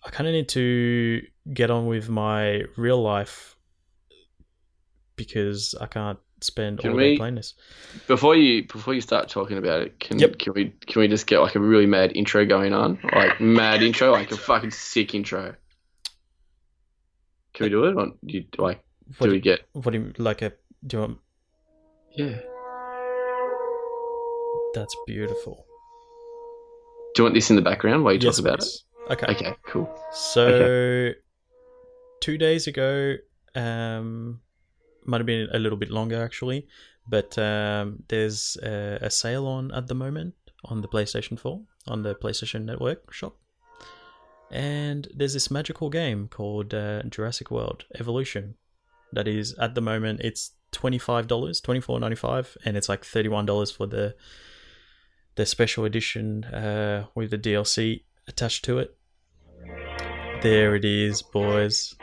Speaker 2: I kind of need to get on with my real life because I can't spend
Speaker 3: Can
Speaker 2: all day
Speaker 3: we-
Speaker 2: playing this.
Speaker 3: Before you before you start talking about it, can
Speaker 2: Yep.
Speaker 3: can we can we just get like a really mad intro going on? Like mad intro, like a fucking sick intro. Can we do it? Or do you, like
Speaker 2: What
Speaker 3: do
Speaker 2: do,
Speaker 3: we get?
Speaker 2: what do you like? A do you want?
Speaker 3: Yeah.
Speaker 2: That's beautiful.
Speaker 3: Do you want this in the background while you
Speaker 2: Yes,
Speaker 3: talk about
Speaker 2: please. Okay.
Speaker 3: it? Okay, cool.
Speaker 2: So two days ago, um, might have been a little bit longer actually, but um, there's a, a sale on at the moment on the PlayStation 4 on the PlayStation Network shop, and there's this magical game called uh, Jurassic World Evolution that is at the moment it's twenty five dollars, twenty four ninety five, and it's like thirty one dollars for the the special edition uh, with the DLC attached to it. There it is, boys.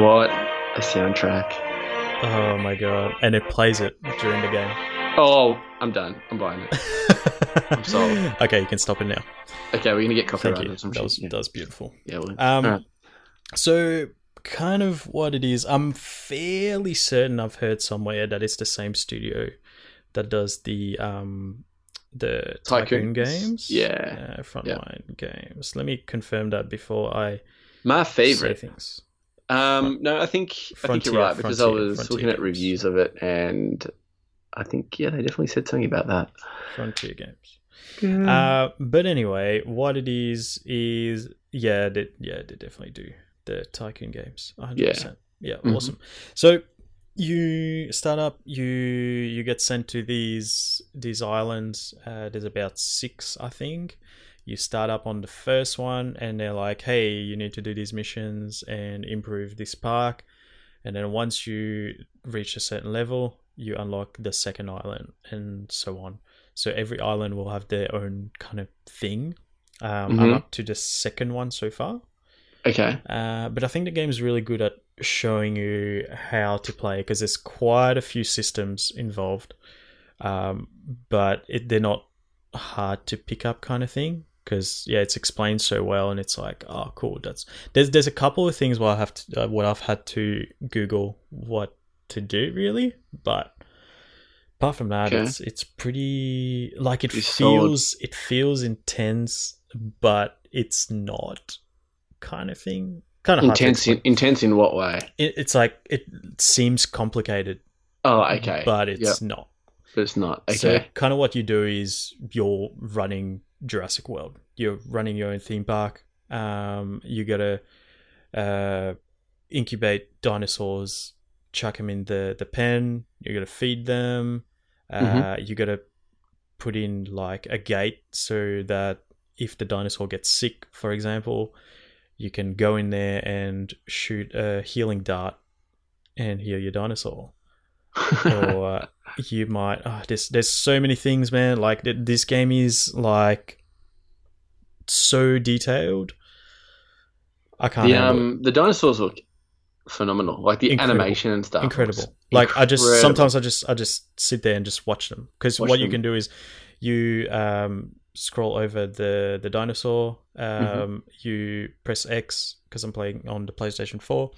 Speaker 3: What a soundtrack.
Speaker 2: Oh my god. And it plays it during the game.
Speaker 3: Oh, I'm done. I'm buying it. I'm sold.
Speaker 2: Okay, you can stop it now.
Speaker 3: Okay, we're gonna get
Speaker 2: Thank
Speaker 3: copyright
Speaker 2: you. That was,
Speaker 3: yeah.
Speaker 2: that was beautiful.
Speaker 3: yeah well,
Speaker 2: Um,
Speaker 3: alright.
Speaker 2: So, kind of what it is, I'm fairly certain I've heard somewhere that it's the same studio that does the um the Tycoon
Speaker 3: Tycoons.
Speaker 2: games.
Speaker 3: Yeah.
Speaker 2: Frontline games. Let me confirm that before I
Speaker 3: my
Speaker 2: say
Speaker 3: favorite.
Speaker 2: things.
Speaker 3: Um, no, I think I think you're right because I was
Speaker 2: Frontier
Speaker 3: looking at reviews of it, and I think yeah, they definitely said something about that.
Speaker 2: Frontier games.
Speaker 3: Mm.
Speaker 2: Uh, but anyway, what it is is yeah, they, yeah, they definitely do the tycoon games. 100%. Yeah, yeah,
Speaker 3: Mhm.
Speaker 2: awesome. So you start up, you you get sent to these these islands. Uh, there's about six, I think. You start up on the first one, and they're like, "Hey, you need to do these missions and improve this park." And then once you reach a certain level, you unlock the second island, and so on. So every island will have their own kind of thing. Um, I'm
Speaker 3: Mhm.
Speaker 2: up to the second one so far.
Speaker 3: Okay,
Speaker 2: Uh, but I think the game is really good at showing you how to play because there's quite a few systems involved. Um, but it, they're not hard to pick up kind of thing because yeah, it's explained so well and it's like oh cool. That's there's there's a couple of things where I have to uh, what I've had to Google what to do really, but apart from that,
Speaker 3: Okay.
Speaker 2: it's it's pretty like it
Speaker 3: solid.
Speaker 2: feels it feels intense, but it's not kind of thing. Kind of
Speaker 3: intense. In, intense in what way?
Speaker 2: it, it's like it seems complicated,
Speaker 3: Oh, okay,
Speaker 2: but it's
Speaker 3: Yep.
Speaker 2: not.
Speaker 3: but it's not. Okay.
Speaker 2: So kind of what you do is you're running Jurassic World. You're running your own theme park. Um, you gotta uh, incubate dinosaurs, chuck them in the the pen. You gotta feed them. Uh, You gotta put in like a gate so that if the dinosaur gets sick, for example, you can go in there and shoot a healing dart and heal your dinosaur or you might oh, there's there's so many things man like th- this game is like so detailed i can't
Speaker 3: the
Speaker 2: it.
Speaker 3: um the dinosaurs look phenomenal. Like the
Speaker 2: Incredible.
Speaker 3: animation and stuff.
Speaker 2: incredible like i just sometimes i just i just sit there and just watch them because what you can do is you um scroll over the the dinosaur um
Speaker 3: Mm-hmm.
Speaker 2: you press x because i'm playing on the playstation 4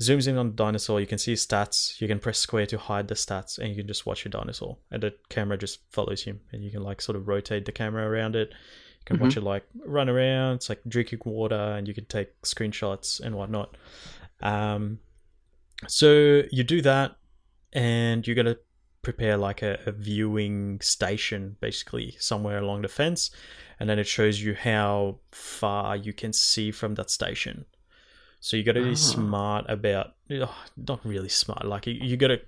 Speaker 2: zooms in on the dinosaur you can see stats. You can press square to hide the stats and you can just watch your dinosaur. And the camera just follows him and you can like sort of rotate the camera around it. You can watch it like run around. It's like drinking water and you can take screenshots and whatnot. Um so you do that and you're to prepare like a, a viewing station basically somewhere along the fence. And then it shows you how far you can see from that station so you got to be
Speaker 3: Ah.
Speaker 2: smart about oh, not really smart like you, you got to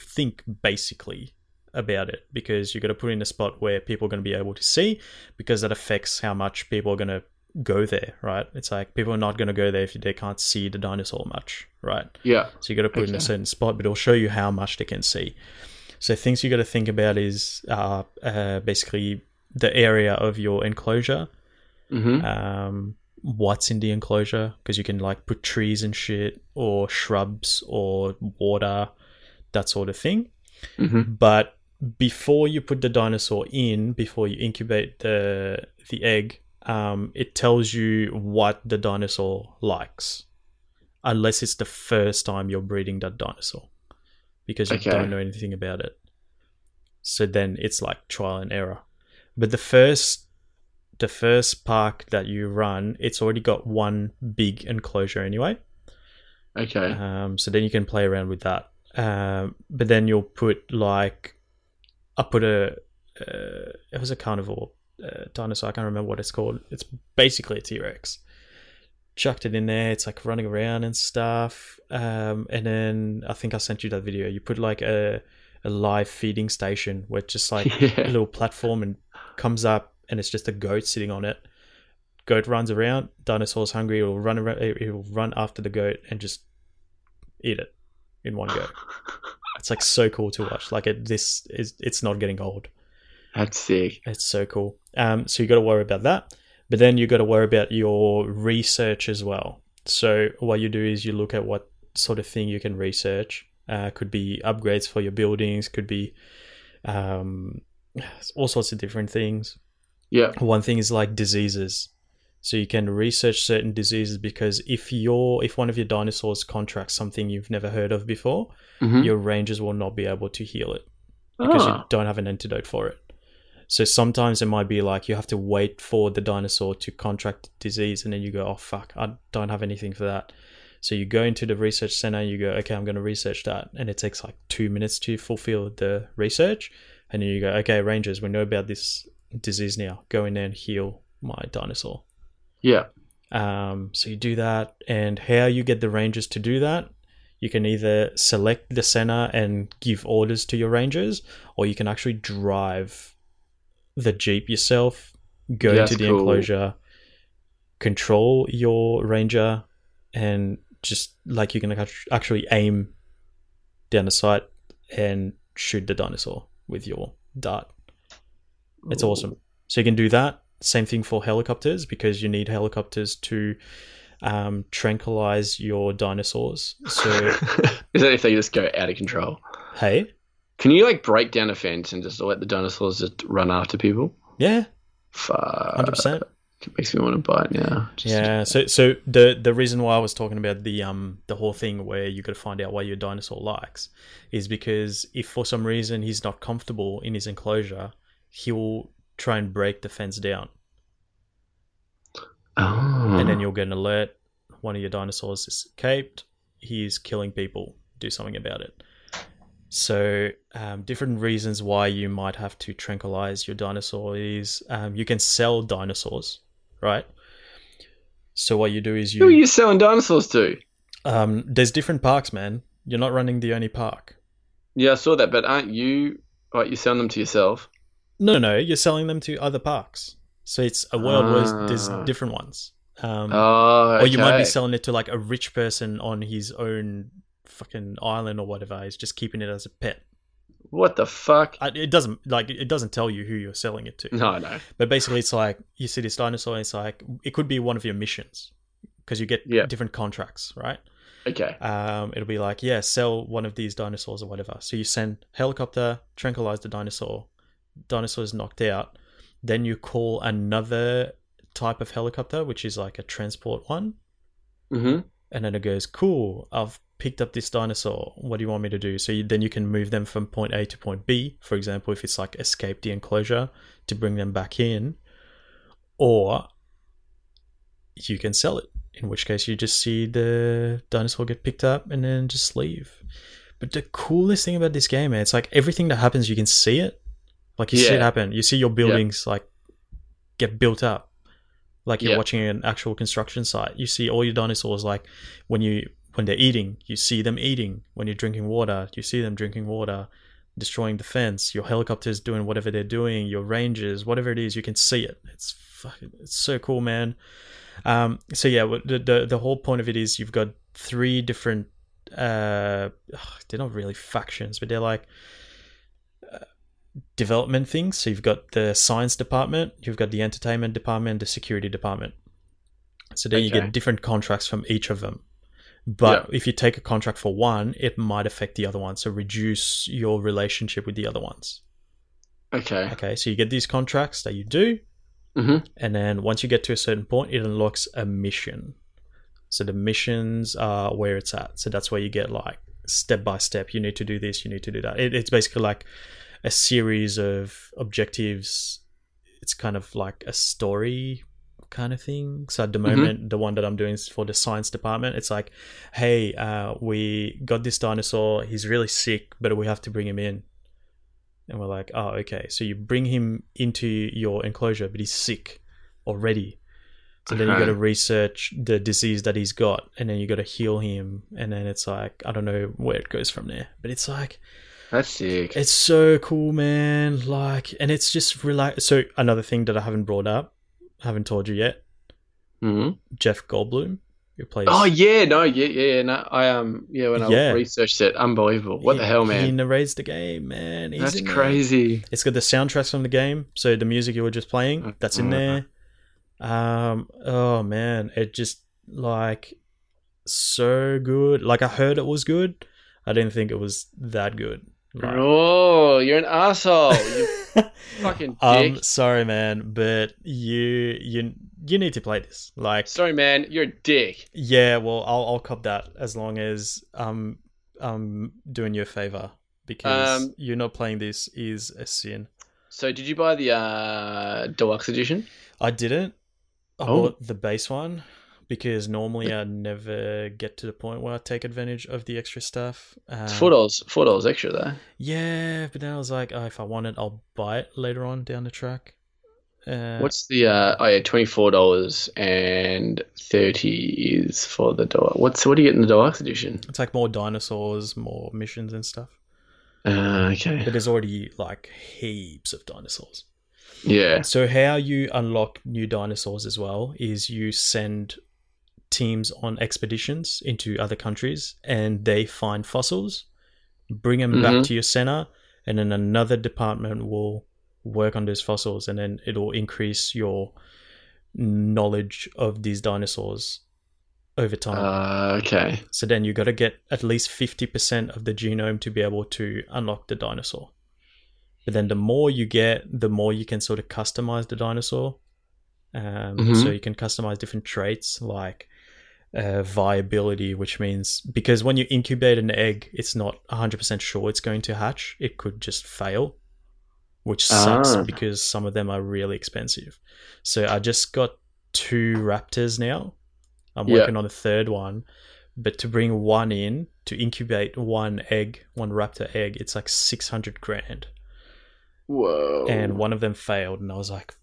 Speaker 2: think basically about it because you got to put in a spot where people are going to be able to see because that affects how much people are going to go there right it's like people are not going to go there if they can't see the dinosaur much right
Speaker 3: Yeah.
Speaker 2: so you got to put it in a certain spot, but it'll show you how much they can see. So things you got to think about is uh, uh, basically the area of your enclosure,
Speaker 3: hmm
Speaker 2: um, what's in the enclosure, because you can like put trees and shit, or shrubs, or water, that sort of thing.
Speaker 3: hmm
Speaker 2: But before you put the dinosaur in, before you incubate the the egg, um, it tells you what the dinosaur likes, unless it's the first time you're breeding that dinosaur, because you
Speaker 3: Okay.
Speaker 2: don't know anything about it. So then it's like trial and error. But the first the first park that you run, it's already got one big enclosure anyway.
Speaker 3: Okay.
Speaker 2: Um, so then you can play around with that. Um, but then you'll put like, I put a, uh, it was a carnivore uh, dinosaur. I can't remember what it's called. It's basically a T Rex. Chucked it in there. It's like running around and stuff. Um, and then I think I sent you that video. You put like a, a live feeding station where just like a little platform and comes up and it's just a goat sitting on it. Goat runs around, dinosaur's hungry, it'll run around it'll run after the goat and just eat it in one go. It's like so cool to watch. Like it this is it's not getting old.
Speaker 3: That's sick.
Speaker 2: It's so cool. Um so you gotta worry about that. But then you gotta worry about your research as well. So what you do is you look at what sort of thing you can research. Uh, could be upgrades for your buildings, could be um, all sorts of different things.
Speaker 3: Yeah.
Speaker 2: One thing is like diseases. So you can research certain diseases because if your if one of your dinosaurs contracts something you've never heard of before,
Speaker 3: hmm
Speaker 2: your rangers will not be able to heal it because you
Speaker 3: Ah,
Speaker 2: don't have an antidote for it. So sometimes it might be like you have to wait for the dinosaur to contract disease, and then you go, "Oh fuck, I don't have anything for that." So you go into the research center, you go, "Okay, I'm going to research that," and it takes like two minutes to fulfill the research, and then you go, "Okay, rangers, we know about this disease now. Go in there and heal my dinosaur."
Speaker 3: yeah.
Speaker 2: Um, so you do that, and how you get the rangers to do that, you can either select the center and give orders to your rangers, or you can actually drive the jeep yourself, go
Speaker 3: That's
Speaker 2: to the
Speaker 3: cool.
Speaker 2: enclosure, control your ranger, and just like you can actually aim down the sight and shoot the dinosaur with your dart. It's
Speaker 3: Ooh.
Speaker 2: awesome. So you can do that. Same thing for helicopters because you need helicopters to um, tranquilize your dinosaurs. So
Speaker 3: Is that if they just go out of control?
Speaker 2: hey,
Speaker 3: Can you like break down a fence and just let the dinosaurs just run after people?
Speaker 2: yeah,
Speaker 3: Fuck.
Speaker 2: hundred percent.
Speaker 3: It makes me want to buy it now. Just-
Speaker 2: Yeah. So so the the reason why I was talking about the um the whole thing where you got to find out what your dinosaur likes is because if for some reason he's not comfortable in his enclosure, he'll try and break the fence down.
Speaker 3: Oh.
Speaker 2: and then you'll get an alert. One of your dinosaurs escaped. He's killing people. Do something about it. So, um, different reasons why you might have to tranquilize your dinosaur is um, you can sell dinosaurs, right? So what you do is you.
Speaker 3: Who are
Speaker 2: you
Speaker 3: you selling dinosaurs to?
Speaker 2: um, there's different parks, man. You're not running the only park.
Speaker 3: Yeah, I saw that, but aren't you? Right, you're selling them to yourself.
Speaker 2: No, no, you're selling them to other parks. So it's a world where there's
Speaker 3: Ah.
Speaker 2: different ones. Um,
Speaker 3: Oh,
Speaker 2: Or you might be selling it to like a rich person on his own fucking island or whatever. He's just keeping it as a pet.
Speaker 3: What the fuck?
Speaker 2: I- It doesn't like it doesn't tell you who you're selling it to.
Speaker 3: No, no.
Speaker 2: But basically, it's like you see this dinosaur, and it's like it could be one of your missions. because you get
Speaker 3: Yeah.
Speaker 2: different contracts, right?
Speaker 3: Okay.
Speaker 2: um, it'll be like, yeah, sell one of these dinosaurs or whatever. So you send helicopter, tranquilize the dinosaur, dinosaur is knocked out. Then you call another type of helicopter, which is like a transport one,
Speaker 3: Mm-hmm.
Speaker 2: and then it goes, cool, I've picked up this dinosaur. What do you want me to do? So you, then you can move them from point A to point B, for example, if it's like escape the enclosure to bring them back in, or you can sell it. In which case, you just see the dinosaur get picked up and then just leave. But the coolest thing about this game, man, it's like everything that happens, you can see it. Like you see it happen. You see your buildings like get built up, like you're
Speaker 3: Yeah.
Speaker 2: watching an actual construction site. You see all your dinosaurs like when you when they're eating, you see them eating. When you're drinking water, you see them drinking water, destroying the fence. Your helicopters doing whatever they're doing. Your rangers, whatever it is, you can see it. It's fucking, it's so cool, man. Um, so yeah, the, the the whole point of it is you've got three different. Uh, they're not really factions, but they're like development things. So you've got the science department, you've got the entertainment department, the security department. So then you get different contracts from each of them. But if you take a contract for one, it might affect the other one. So reduce your relationship with the other ones.
Speaker 3: Okay.
Speaker 2: Okay, so you get these contracts that you do,
Speaker 3: Mm-hmm.
Speaker 2: and then once you get to a certain point, it unlocks a mission. So the missions are where it's at. So that's where you get like step by step. You need to do this. You need to do that. It, it's basically like a series of objectives. It's kind of like a story kind of thing. So at the
Speaker 3: Mhm.
Speaker 2: moment, the one that I'm doing is for the science department. It's like, hey, uh, we got this dinosaur. He's really sick, but we have to bring him in. And we're like, oh, okay. So you bring him into your enclosure, but he's sick already. So then you got to research the disease that he's got, and then you got to heal him, and then it's like I don't know where it goes from there, but it's like
Speaker 3: That's sick.
Speaker 2: it's so cool, man. Like, and it's just relax. So another thing that I haven't brought up, haven't told you yet,
Speaker 3: hmm
Speaker 2: Jeff Goldblum, who plays.
Speaker 3: Oh yeah, no, yeah, yeah, no. I um, yeah, when I
Speaker 2: Yeah.
Speaker 3: researched it, unbelievable. What
Speaker 2: he-
Speaker 3: the hell, man?
Speaker 2: He narrates the game, man. He's
Speaker 3: That's
Speaker 2: in there.
Speaker 3: crazy.
Speaker 2: It's got the soundtracks from the game, so the music you were just playing, that's in
Speaker 3: Mhm.
Speaker 2: there. Um, oh man, it just like so good. Like I heard it was good. I didn't think it was that good.
Speaker 3: Oh, you're an asshole. You fucking
Speaker 2: um,
Speaker 3: dick.
Speaker 2: sorry, man, but you you you need to play this. Like,
Speaker 3: Sorry, man. You're a dick.
Speaker 2: yeah, well, I'll I'll cop that as long as um I'm doing you a favor because
Speaker 3: Um,
Speaker 2: you're not playing this is a sin.
Speaker 3: So, did you buy the uh, deluxe edition?
Speaker 2: I didn't. I
Speaker 3: Oh.
Speaker 2: bought the base one because normally I never get to the point where I take advantage of the extra stuff. Um,
Speaker 3: It's four dollars. Four dollars extra though.
Speaker 2: Yeah, but then I was like, oh, if I want it, I'll buy it later on down the track. Uh,
Speaker 3: What's the? Uh, oh yeah, twenty four dollars and thirty is for the deluxe. What's what do you get in the deluxe edition?
Speaker 2: It's like more dinosaurs, more missions and stuff.
Speaker 3: Uh, okay.
Speaker 2: But there's already like heaps of dinosaurs.
Speaker 3: Yeah.
Speaker 2: So how you unlock new dinosaurs as well is you send teams on expeditions into other countries and they find fossils, bring them back
Speaker 3: Mhm.
Speaker 2: to your center, and then another department will work on those fossils and then it'll increase your knowledge of these dinosaurs over time.
Speaker 3: Uh, okay.
Speaker 2: So then you got to get at least 50% of the genome to be able to unlock the dinosaur. But then the more you get, the more you can sort of customize the dinosaur. Um,
Speaker 3: Mhm.
Speaker 2: So you can customize different traits like uh, viability, which means because when you incubate an egg, it's not 100% sure it's going to hatch. It could just fail, which sucks
Speaker 3: Ah.
Speaker 2: because some of them are really expensive. So I just got two raptors now. I'm
Speaker 3: Yeah.
Speaker 2: working on a third one. But to bring one in to incubate one egg, one raptor egg, it's like 600 grand.
Speaker 3: Whoa.
Speaker 2: And one of them failed, and I was like,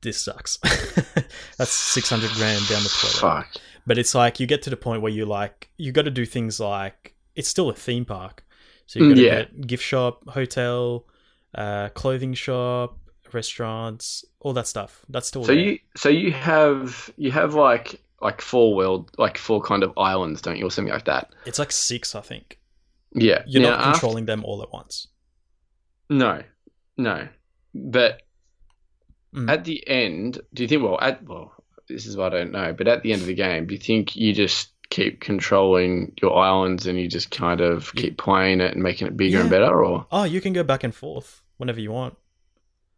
Speaker 2: this sucks. That's 600 grand down the toilet.
Speaker 3: Fuck.
Speaker 2: But it's like you get to the point where you like, you got to do things like, it's still a theme park. So you got to
Speaker 3: Mm, Yeah.
Speaker 2: get gift shop, hotel, uh, clothing shop, restaurants, all that stuff. That's still
Speaker 3: So
Speaker 2: there.
Speaker 3: you so you have you have like like four world like four kind of islands, don't you, or something like that?
Speaker 2: It's like six, I think.
Speaker 3: Yeah.
Speaker 2: You're
Speaker 3: Now,
Speaker 2: not
Speaker 3: after-
Speaker 2: controlling them all at once.
Speaker 3: No, no. But
Speaker 2: Mm.
Speaker 3: at the end, do you think? Well, at well, this is what I don't know, but at the end of the game, do you think you just keep controlling your islands and you just kind of keep playing it and making it bigger and better, or
Speaker 2: Oh, you can go back and forth whenever you want.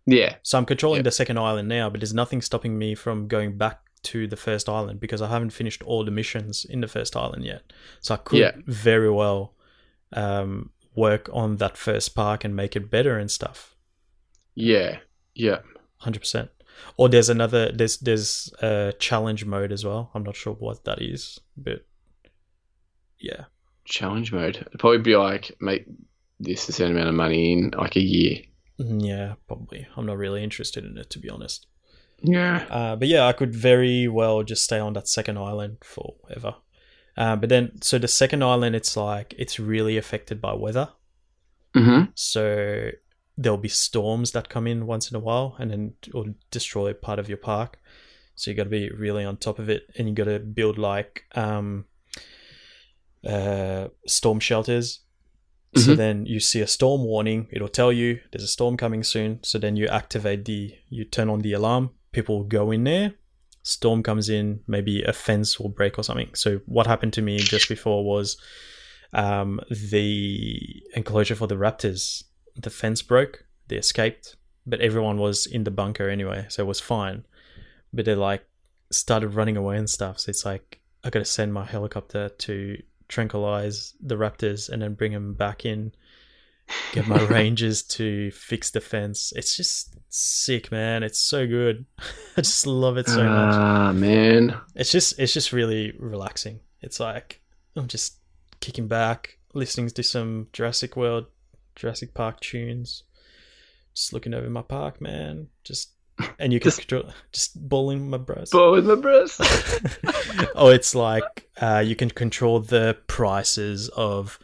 Speaker 3: yeah,
Speaker 2: So I'm controlling
Speaker 3: Yep.
Speaker 2: the second island now, but there's nothing stopping me from going back to the first island because I haven't finished all the missions in the first island yet. So I could
Speaker 3: Yeah.
Speaker 2: very well um, work on that first park and make it better and stuff.
Speaker 3: yeah, yeah.
Speaker 2: Hundred percent. Or there's another there's there's a challenge mode as well. I'm not sure what that is, but yeah.
Speaker 3: Challenge mode. It'd probably be like make this a certain amount of money in like a year.
Speaker 2: Mm, Yeah, probably. I'm not really interested in it to be honest.
Speaker 3: Yeah.
Speaker 2: Uh, but yeah, I could very well just stay on that second island forever. Uh, but then, so the second island, it's like it's really affected by weather.
Speaker 3: Mm-hmm.
Speaker 2: So there'll be storms that come in once in a while, and then it'll destroy part of your park. So you got to be really on top of it, and you got to build like um, uh, storm shelters. So
Speaker 3: Mhm.
Speaker 2: then you see a storm warning. It'll tell you there's a storm coming soon. So then you activate the, you turn on the alarm. People go in there. Storm comes in. Maybe a fence will break or something. So what happened to me just before was um, the enclosure for the raptors. The fence broke. They escaped, but everyone was in the bunker anyway, so it was fine. But they like started running away and stuff. So it's like I gotta send my helicopter to tranquilize the raptors and then bring them back in. Get my rangers to fix the fence. It's just sick, man. It's so good. I just love it so much.
Speaker 3: Ah man.
Speaker 2: It's just it's just really relaxing. It's like I'm just kicking back, listening to some Jurassic World, Jurassic Park tunes, just looking over my park, man. Just and you can
Speaker 3: Just-
Speaker 2: control just balling my bros.
Speaker 3: Ball with my breast.
Speaker 2: oh, it's like uh, you can control the prices of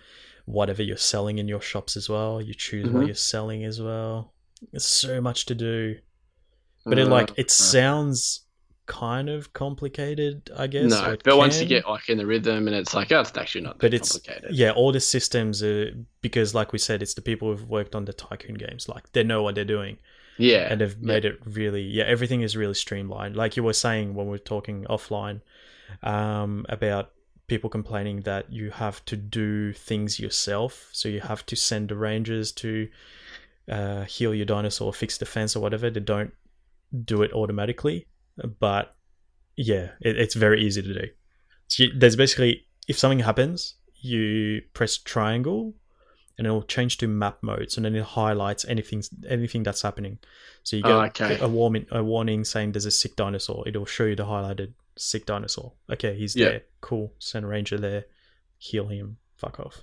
Speaker 2: whatever you're selling in your shops as well. You choose what
Speaker 3: Mhm.
Speaker 2: you're selling as well. There's so much to do, but it like it
Speaker 3: Uh,
Speaker 2: sounds kind of complicated, I guess.
Speaker 3: no, but once you get like in the rhythm and it's like, oh, it's actually not that
Speaker 2: but it's
Speaker 3: complicated.
Speaker 2: yeah all the systems are because like we said it's the people who've worked on the tycoon games. Like they know what they're doing.
Speaker 3: Yeah.
Speaker 2: and they've made it really yeah everything is really streamlined. Like you were saying when we were talking offline um, about people complaining that you have to do things yourself. So you have to send the rangers to uh, heal your dinosaur fix the fence or whatever. They don't do it automatically but yeah it, it's very easy to do. So you, there's basically if something happens you press triangle and it'll change to map modes and then it highlights anything anything that's happening. So you get
Speaker 3: Oh, okay.
Speaker 2: a warning a warning saying there's a sick dinosaur. It'll show you the highlighted sick dinosaur. Okay he's
Speaker 3: Yeah.
Speaker 2: there. Cool. Send a ranger there. Heal him. Fuck off.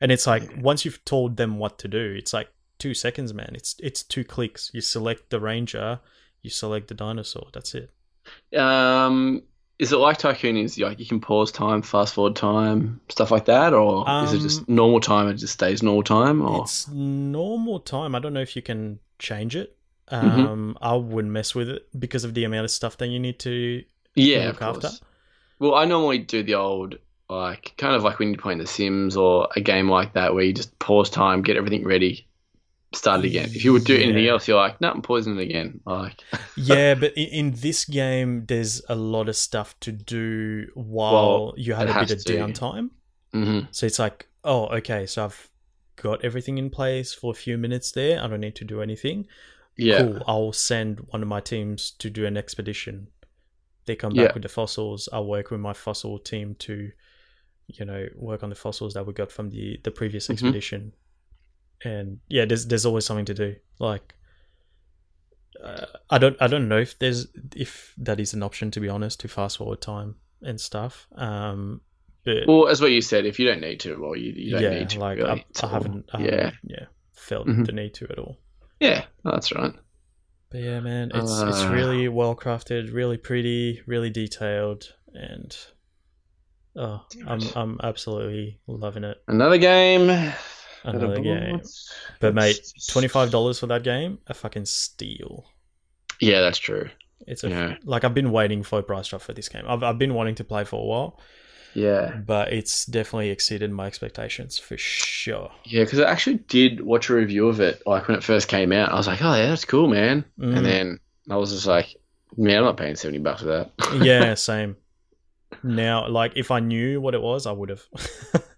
Speaker 2: And it's like once you've told them what to do it's like two seconds man. It's it's two clicks. You select the ranger you select the dinosaur that's it
Speaker 3: Um, is it like Tycoon? Is like you can pause time, fast forward time, stuff like that, or is it just
Speaker 2: Um,
Speaker 3: normal time? It just stays normal time, or
Speaker 2: It's normal time. I don't know if you can change it.
Speaker 3: Mhm.
Speaker 2: Um, I wouldn't mess with it because of the amount of stuff that you need to
Speaker 3: yeah,
Speaker 2: look
Speaker 3: course.
Speaker 2: after.
Speaker 3: Well, I normally do the old like kind of like when you're playing The Sims or a game like that where you just pause time, get everything ready, start it again. If you would do anything
Speaker 2: Yeah.
Speaker 3: else, you're like, no, I'm pausing it again. Like,
Speaker 2: yeah, but in, in this game, there's a lot of stuff to do while
Speaker 3: Well,
Speaker 2: you have a bit of downtime.
Speaker 3: hmm
Speaker 2: So it's like, oh, okay, so I've got everything in place for a few minutes there. I don't need to do anything.
Speaker 3: yeah,
Speaker 2: Cool. I'll send one of my teams to do an expedition. They come
Speaker 3: Yeah.
Speaker 2: back with the fossils. I'll work with my fossil team to, you know, work on the fossils that we got from the the previous
Speaker 3: Mhm.
Speaker 2: expedition. And yeah, there's there's always something to do. Like, uh, I don't I don't know if there's if that is an option to be honest to fast forward time and stuff. Um, but
Speaker 3: Well, as what you said, if you don't need to, well, you, you don't
Speaker 2: yeah,
Speaker 3: need to.
Speaker 2: like
Speaker 3: really.
Speaker 2: I,
Speaker 3: It's
Speaker 2: I haven't, I
Speaker 3: yeah,
Speaker 2: haven't yeah felt
Speaker 3: Mhm.
Speaker 2: the need to at all.
Speaker 3: yeah, that's right.
Speaker 2: But yeah, man, it's it's
Speaker 3: Uh.
Speaker 2: really well crafted, really pretty, really detailed, and oh, I'm. I'm absolutely loving it.
Speaker 3: Another game.
Speaker 2: Another game, but mate, twenty five dollars for that game, a fucking steal.
Speaker 3: Yeah, that's true.
Speaker 2: It's a
Speaker 3: Yeah.
Speaker 2: like I've been waiting for a price drop for this game. I've I've been wanting to play for a while,
Speaker 3: Yeah,
Speaker 2: but it's definitely exceeded my expectations for sure.
Speaker 3: yeah, because I actually did watch a review of it, like when it first came out. I was like, oh yeah, that's cool, man.
Speaker 2: Mm.
Speaker 3: And then I was just like, Man, I'm not paying seventy bucks for that.
Speaker 2: yeah, same. Now, like if I knew what it was, I would have.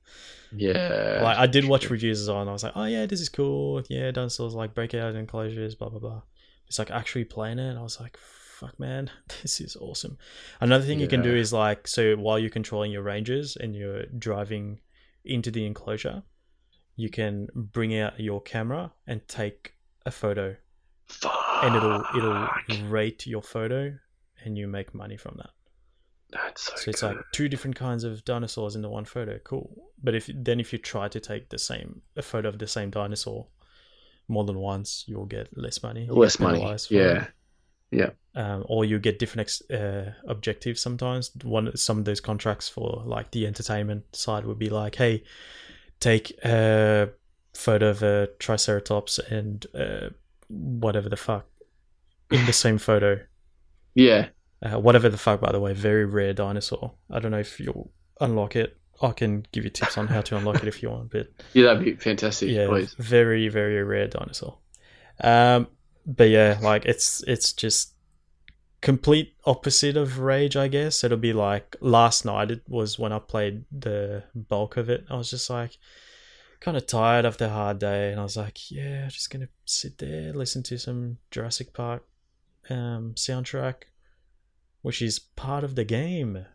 Speaker 3: yeah.
Speaker 2: like I did watch reviews on. I was like, oh yeah, this is cool. Yeah, dinosaurs like break out enclosures, blah blah blah. It's like actually playing it. I was like, fuck man, this is awesome. Another thing you can do is like so while you're controlling your rangers and you're driving into the enclosure, you can bring out your camera and take a photo, and it'll it'll rate your photo, and you make money from that.
Speaker 3: That's so,
Speaker 2: So it's
Speaker 3: good.
Speaker 2: like two different kinds of dinosaurs in the one photo. Cool. But if then if you try to take the same a photo of the same dinosaur more than once, you'll get less money. You
Speaker 3: less money.
Speaker 2: for
Speaker 3: Yeah.
Speaker 2: Um, or you get different ex- uh, objectives sometimes. One some of those contracts for like the entertainment side would be like, hey, take a photo of a triceratops and uh, whatever the fuck in the same photo.
Speaker 3: Yeah.
Speaker 2: Uh, whatever the fuck, by the way, very rare dinosaur. I don't know if you'll unlock it. I can give you tips on how to unlock it if you want, but
Speaker 3: Yeah, that'd be fantastic.
Speaker 2: yeah,
Speaker 3: Please.
Speaker 2: very very rare dinosaur. Um, but yeah, like it's it's just complete opposite of rage, I guess. It'll be like last night. It was when I played the bulk of it. I was just like kind of tired after a hard day, and I was like, yeah, just gonna sit there, listen to some Jurassic Park um, soundtrack, which is part of the game.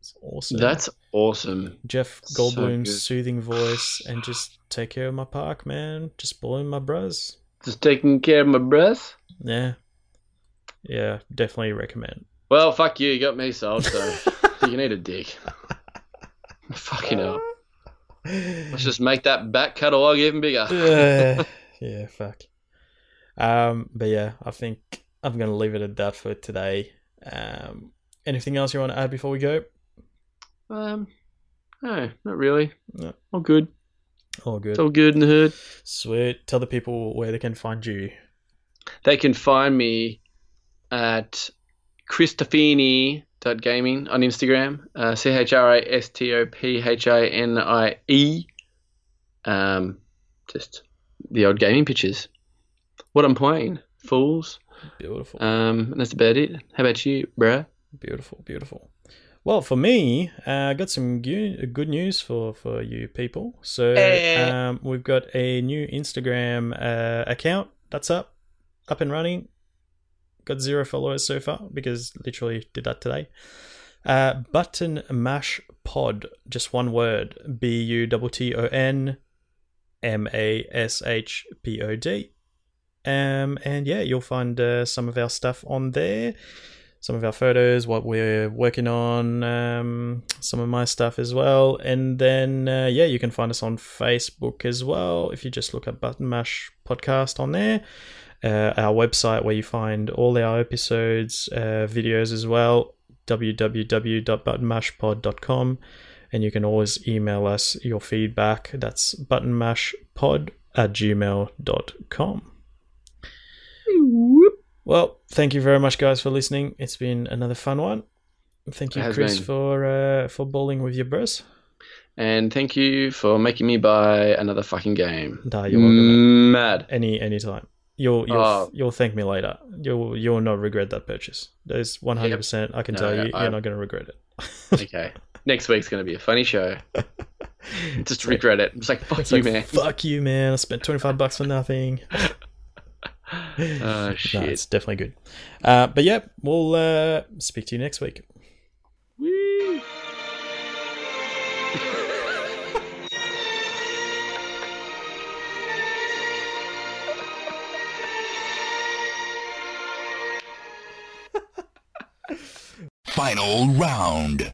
Speaker 2: It's awesome.
Speaker 3: That's awesome.
Speaker 2: Jeff Goldblum's
Speaker 3: good.
Speaker 2: soothing voice and just take care of my park, man. Just blowing my bros.
Speaker 3: Just taking care of my breath.
Speaker 2: Yeah. Yeah, definitely recommend.
Speaker 3: Well, fuck you. You got me sold, so you need a dick. Fucking hell. Let's just make that back catalogue even bigger.
Speaker 2: Uh, yeah, fuck. Um, but yeah, I think I'm gonna leave it at that for today. Um, anything else you want to add before we go?
Speaker 3: Um, no, not really.
Speaker 2: No.
Speaker 3: All good.
Speaker 2: All good.
Speaker 3: It's all good in the hood.
Speaker 2: Sweet. Tell the people where they can find you.
Speaker 3: They can find me at Christofini.gaming on Instagram. Uh, C H R A S T O P H I N I E. Um, just the old gaming pictures. What I'm playing, fools.
Speaker 2: Beautiful.
Speaker 3: Um, and that's about it. How about you, bruh?
Speaker 2: Beautiful, beautiful. Well, for me, uh, I got some gu- good news for, for you people. So um, we've got a new Instagram uh, account that's up, up and running. Got zero followers so far because literally did that today. Uh, Button Mash Pod, just one word: B U T T O N M A S H P O D. Um, and yeah, you'll find uh, some of our stuff on there some of our photos, what we're working on, um, some of my stuff as well. And then, uh, yeah, you can find us on Facebook as well if you just look up Button Mash Podcast on there. Uh, our website where you find all our episodes, uh, videos as well, www.buttonmashpod.com. And you can always email us your feedback. That's buttonmashpod at gmail.com. Well, thank you very much, guys, for listening. It's been another fun one. Thank you, Chris,
Speaker 3: been.
Speaker 2: for uh, for bowling with your bros.
Speaker 3: And thank you for making me buy another fucking game.
Speaker 2: Nah, you're welcome.
Speaker 3: Mad.
Speaker 2: Any any time. You'll you'll
Speaker 3: Oh.
Speaker 2: you'll thank me later. You'll you'll not regret that purchase. There's one hundred percent. I can
Speaker 3: No,
Speaker 2: tell you,
Speaker 3: I-
Speaker 2: you're not going to regret it.
Speaker 3: Okay. Next week's going to be a funny show. Just regret it. It's like, fuck
Speaker 2: It's
Speaker 3: you,
Speaker 2: like,
Speaker 3: man.
Speaker 2: Fuck you, man! I spent twenty five bucks for nothing.
Speaker 3: Oh,
Speaker 2: No,
Speaker 3: shit.
Speaker 2: it's definitely good. Uh, but yeah, we'll uh, speak to you next week.
Speaker 3: Woo.
Speaker 1: Final round.